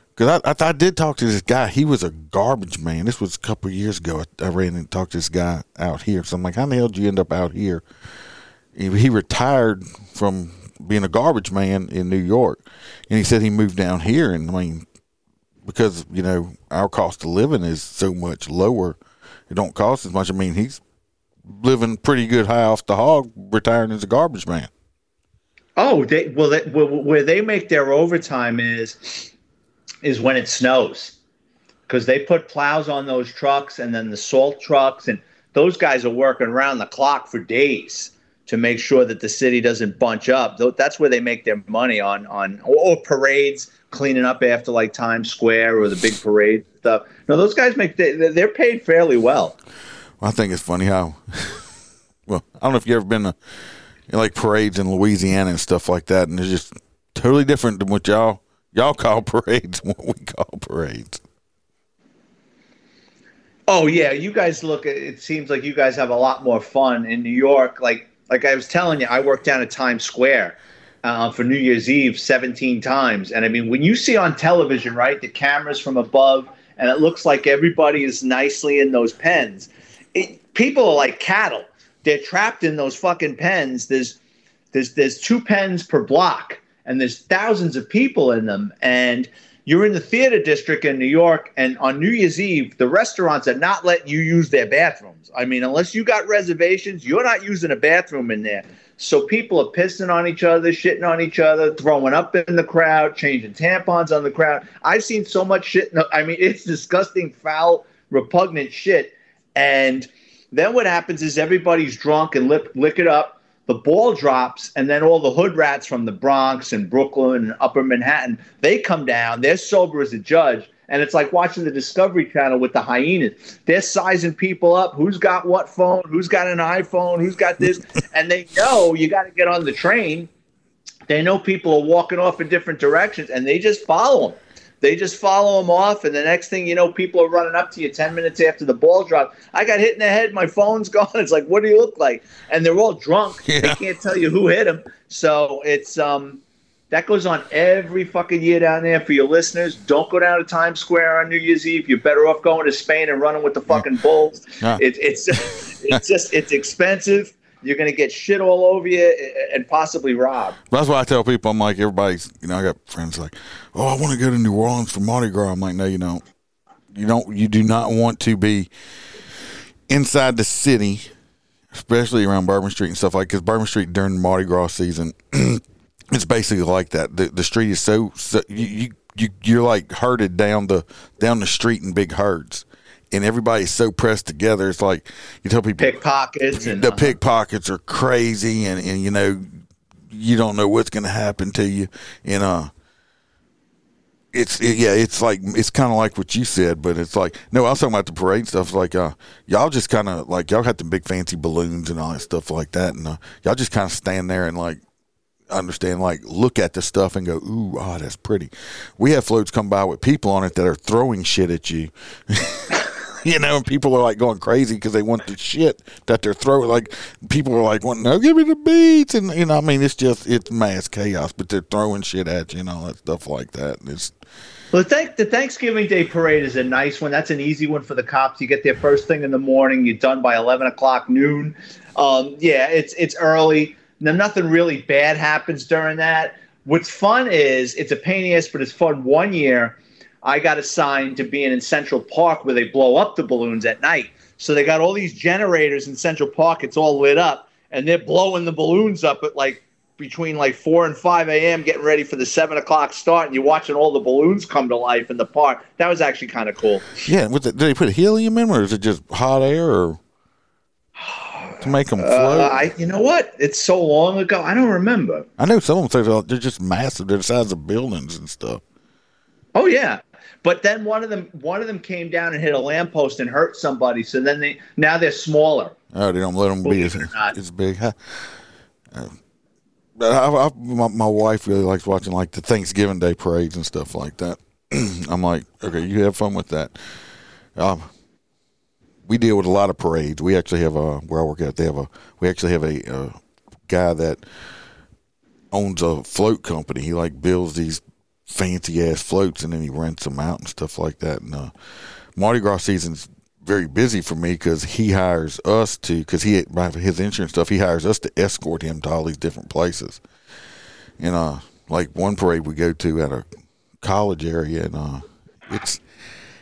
Because I, I, I did talk to this guy. He was a garbage man. This was a couple of years ago. I, I ran and talked to this guy out here. So I'm like, how the hell did you end up out here? He, he retired from being a garbage man in New York. And he said he moved down here. And I mean, because, you know, our cost of living is so much lower, it don't cost as much. I mean, he's living pretty good high off the hog, retiring as a garbage man. Oh, they well, they, where, they make their overtime is is when it snows, because they put plows on those trucks and then the salt trucks, and those guys are working around the clock for days to make sure that the city doesn't bunch up. That's where they make their money on on or parades, cleaning up after like Times Square or the big parade stuff. No, those guys make they, they're paid fairly well. I think it's funny how, well, I don't know if you've ever been to like parades in Louisiana and stuff like that, and it's just totally different than what y'all y'all call parades and what we call parades. Oh yeah, you guys look. It seems like you guys have a lot more fun in New York. Like like I was telling you, I worked down at Times Square uh, for New Year's Eve 17 times, and I mean when you see on television, right, the cameras from above, and it looks like everybody is nicely in those pens. It, people are like cattle. They're trapped in those fucking pens. There's there's there's two pens per block, and there's thousands of people in them, and you're in the theater district in New York, and on New Year's Eve, the restaurants are not letting you use their bathrooms. I mean, unless you got reservations, you're not using a bathroom in there. So people are pissing on each other, shitting on each other, throwing up in the crowd, changing tampons on the crowd. I've seen so much shit. the- I mean, it's disgusting, foul, repugnant shit. And then what happens is everybody's drunk and lick, lick it up. The ball drops, and then all the hood rats from the Bronx and Brooklyn and Upper Manhattan they come down. They're sober as a judge, and it's like watching the Discovery Channel with the hyenas. They're sizing people up. Who's got what phone? Who's got an iPhone? Who's got this? and they know you got to get on the train. They know people are walking off in different directions, and they just follow them. They just follow them off, and the next thing you know, people are running up to you ten minutes after the ball drop. I got hit in the head. My phone's gone. It's like, what do you look like? And they're all drunk. Yeah. They can't tell you who hit them. So it's um, that goes on every fucking year down there. For your listeners, don't go down to Times Square on New Year's Eve. You're better off going to Spain and running with the fucking bulls. Yeah. It, it's it's just it's expensive. You're gonna get shit all over you and possibly robbed. That's why I tell people, I'm like, everybody's, you know, I got friends like, oh, I want to go to New Orleans for Mardi Gras. I'm like, no, you don't. You don't. You do not want to be inside the city, especially around Bourbon Street and stuff like. Because Bourbon Street during Mardi Gras season, it's basically like that. The the street is so, so you, you you you're like herded down the down the street in big herds, and everybody's so pressed together. It's like you tell people Pickpockets and the pickpockets are crazy and, and you know you don't know what's going to happen to you. And uh it's it, yeah it's like it's kind of like what you said but it's like no i was talking about the parade stuff. It's like uh y'all just kind of like y'all got the big fancy balloons and all that stuff like that. And uh, y'all just kind of stand there and like understand like look at the stuff and go ooh oh that's pretty we have floats come by with people on it that are throwing shit at you you know, and people are like going crazy because they want the shit that they're throwing. Like people are like, "Want no, give me the beats," and you know, I mean, it's just it's mass chaos, but they're throwing shit at you and all that stuff like that. And it's Well, thank, the Thanksgiving Day parade is a nice one. That's an easy one for the cops. You get there first thing in the morning. You're done by eleven o'clock noon. Um, yeah, it's it's early. Now, nothing really bad happens during that. What's fun is it's a pain in the ass, but it's fun. One year, I got assigned to being in Central Park where they blow up the balloons at night. So they got all these generators in Central Park. It's all lit up, and they're blowing the balloons up at like between like 4 and 5 a.m. getting ready for the 7 o'clock start and you're watching all the balloons come to life in the park that was actually kind of cool yeah. Did they put helium in, or is it just hot air, or to make them float? uh, I, you know what it's so long ago i don't remember I know some of them say they're- just massive. They're the size of buildings and stuff. oh yeah but then one of them one of them came down and hit a lamppost and hurt somebody so then they now they're smaller Oh, they don't let them be as, Believe it or not. as big. Uh, but I, I, my, my wife really likes watching like the Thanksgiving Day parades and stuff like that. I'm like, okay, you have fun with that. Um, we deal with a lot of parades. We actually have a where I work at. They have a we actually have a, uh guy that owns a float company. He like builds these fancy ass floats and then he rents them out and stuff like that. And uh, Mardi Gras season's very busy for me because he hires us to because he by his insurance stuff he hires us to escort him to all these different places. And uh, like one parade we go to at a college area, and uh, it's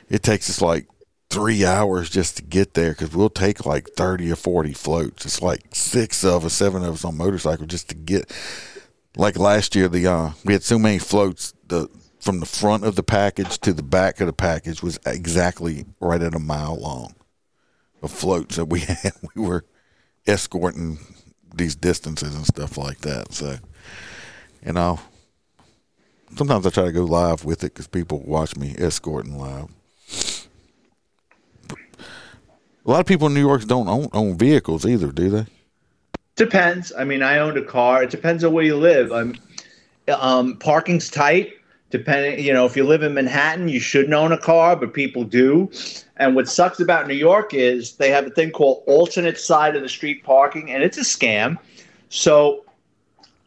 it takes us like three hours just to get there because we'll take like 30 or 40 floats. It's like six of us, seven of us on motorcycle just to get. Like last year, the uh, we had so many floats. The from the front of the package to the back of the package was exactly right at a mile long of floats that we had. We were escorting these distances and stuff like that. So, you know, sometimes I try to go live with it because people watch me escorting live. A lot of people in New York don't own, own vehicles either, do they? Depends. I mean, I owned a car. It depends on where you live. I'm, um, parking's tight. Depending, you know, if you live in Manhattan, you shouldn't own a car, but people do. And what sucks about New York is they have a thing called alternate side of the street parking, and it's a scam. So,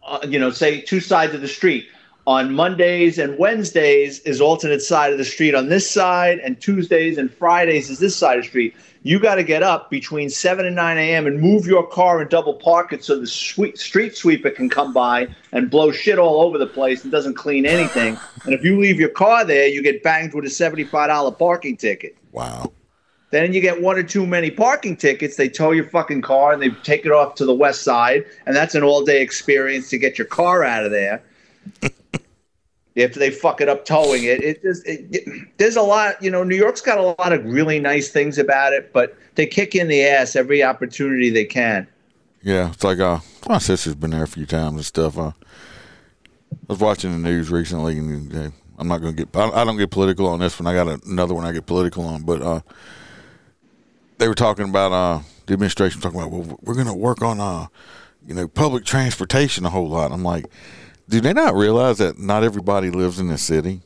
uh, you know, say two sides of the street. On Mondays and Wednesdays is alternate side of the street on this side, and Tuesdays and Fridays is this side of the street. You got to get up between 7 and 9 a.m. and move your car and double park it so the sweet street sweeper can come by and blow shit all over the place and doesn't clean anything. And if you leave your car there, you get banged with a $75 parking ticket. Wow. Then you get one or two many parking tickets. They tow your fucking car and they take it off to the west side, and that's an all day experience to get your car out of there. if they fuck it up towing it, it just it, it- there's a lot. You know, New York's got a lot of really nice things about it, but they kick in the ass every opportunity they can. Yeah, it's like uh, my sister's been there a few times and stuff. Uh, I was watching the news recently, and uh, I'm not going to get. I, I don't get political on this one. I got another one I get political on, but uh, they were talking about uh, the administration talking about well, we're going to work on uh, you know, public transportation a whole lot. I'm like, do they not realize that not everybody lives in the city?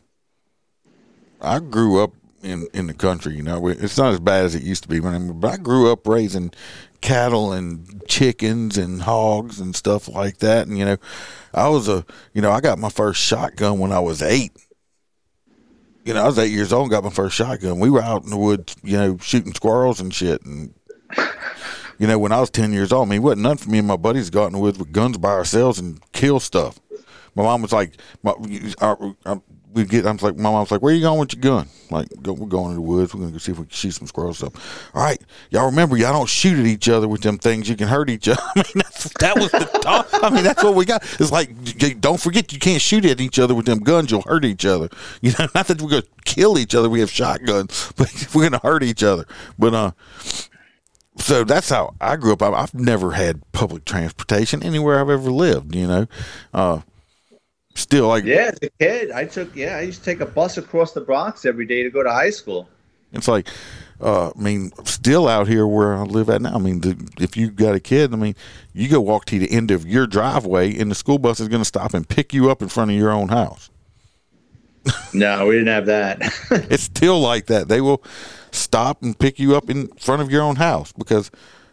I grew up in in the country. You know, it's not as bad as it used to be. I, but I grew up raising cattle and chickens and hogs and stuff like that. And you know, I was a you know I got my first shotgun when I was eight. You know, I was eight years old and got my first shotgun. We were out in the woods, you know, shooting squirrels and shit. And you know, when I was ten years old, I mean, it wasn't none for me and my buddies got in the woods with guns by ourselves and kill stuff. My mom was like, my, our, we get. I was like, my mom's like, where you going with your gun? Like, go, we're going to the woods. We're gonna go see if we can shoot some squirrels. Up. All right, y'all remember, y'all don't shoot at each other with them things. You can hurt each other. I mean, that was the talk. I mean, that's what we got. It's like, don't forget, you can't shoot at each other with them guns. You'll hurt each other. You know, not that we're gonna kill each other. We have shotguns, but we're gonna hurt each other. But uh, so that's how I grew up. I've never had public transportation anywhere I've ever lived. You know, uh, still like yeah, as a kid, I took yeah, I used to take a bus across the Bronx every day to go to high school. It's like, uh, I mean, still out here where I live at now. I mean, the, if you got a kid, I mean, you go walk to the end of your driveway, and the school bus is going to stop and pick you up in front of your own house. no, we didn't have that. it's still like that. They will stop and pick you up in front of your own house because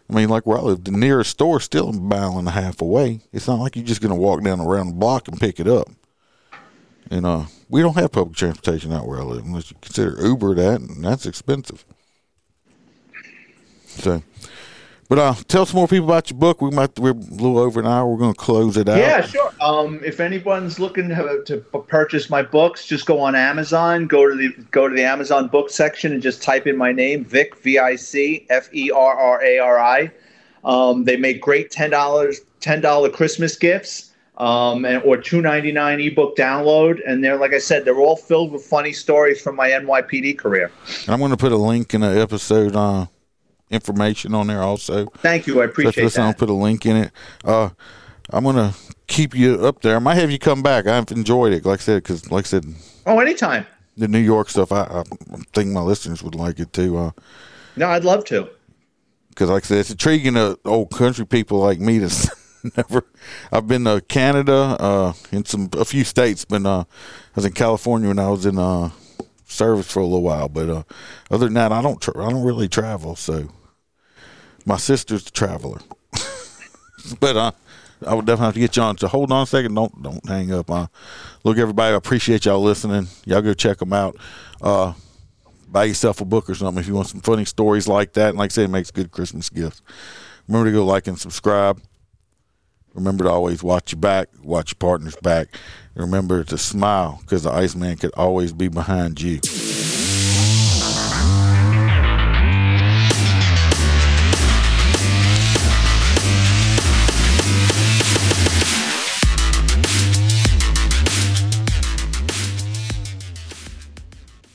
I mean, like where I live, the nearest store still a mile and a half away. It's not like you're just going to walk down around the block and pick it up. And uh, we don't have public transportation out where I live unless you consider Uber that, and that's expensive. So, but uh, tell some more people about your book. We might we're a little over an hour. We're going to close it out. Yeah, sure. Um, if anyone's looking to, to purchase my books, just go on Amazon. Go to the go to the Amazon book section and just type in my name, Vic V I C F E R R A R I. Um, they make great ten dollars ten dollar Christmas gifts. Um, and or two ninety nine ebook download, and they're like I said, they're all filled with funny stories from my NYPD career. I'm going to put a link in the episode uh, information on there also. Thank you, I appreciate so that. I'll put a link in it. Uh, I'm gonna keep you up there. I might have you come back. I've enjoyed it, like I said, because like I said, oh, anytime. The New York stuff, I, I think my listeners would like it too. Uh, no, I'd love to. Because like I said, it's intriguing to old country people like me to never. I've been to Canada, uh, in some a few states. Been uh, I was in California when I was in uh service for a little while, but uh, other than that, I don't tra- I don't really travel. So my sister's the traveler, but uh, I would definitely have to get you on. So hold on a second. Don't don't hang up. Uh, look, everybody, I appreciate y'all listening. Y'all go check them out. Uh, buy yourself a book or something if you want some funny stories like that. And like I said, it makes good Christmas gifts. Remember to go like and subscribe. Remember to always watch your back, watch your partner's back. And remember to smile because the Iceman could always be behind you.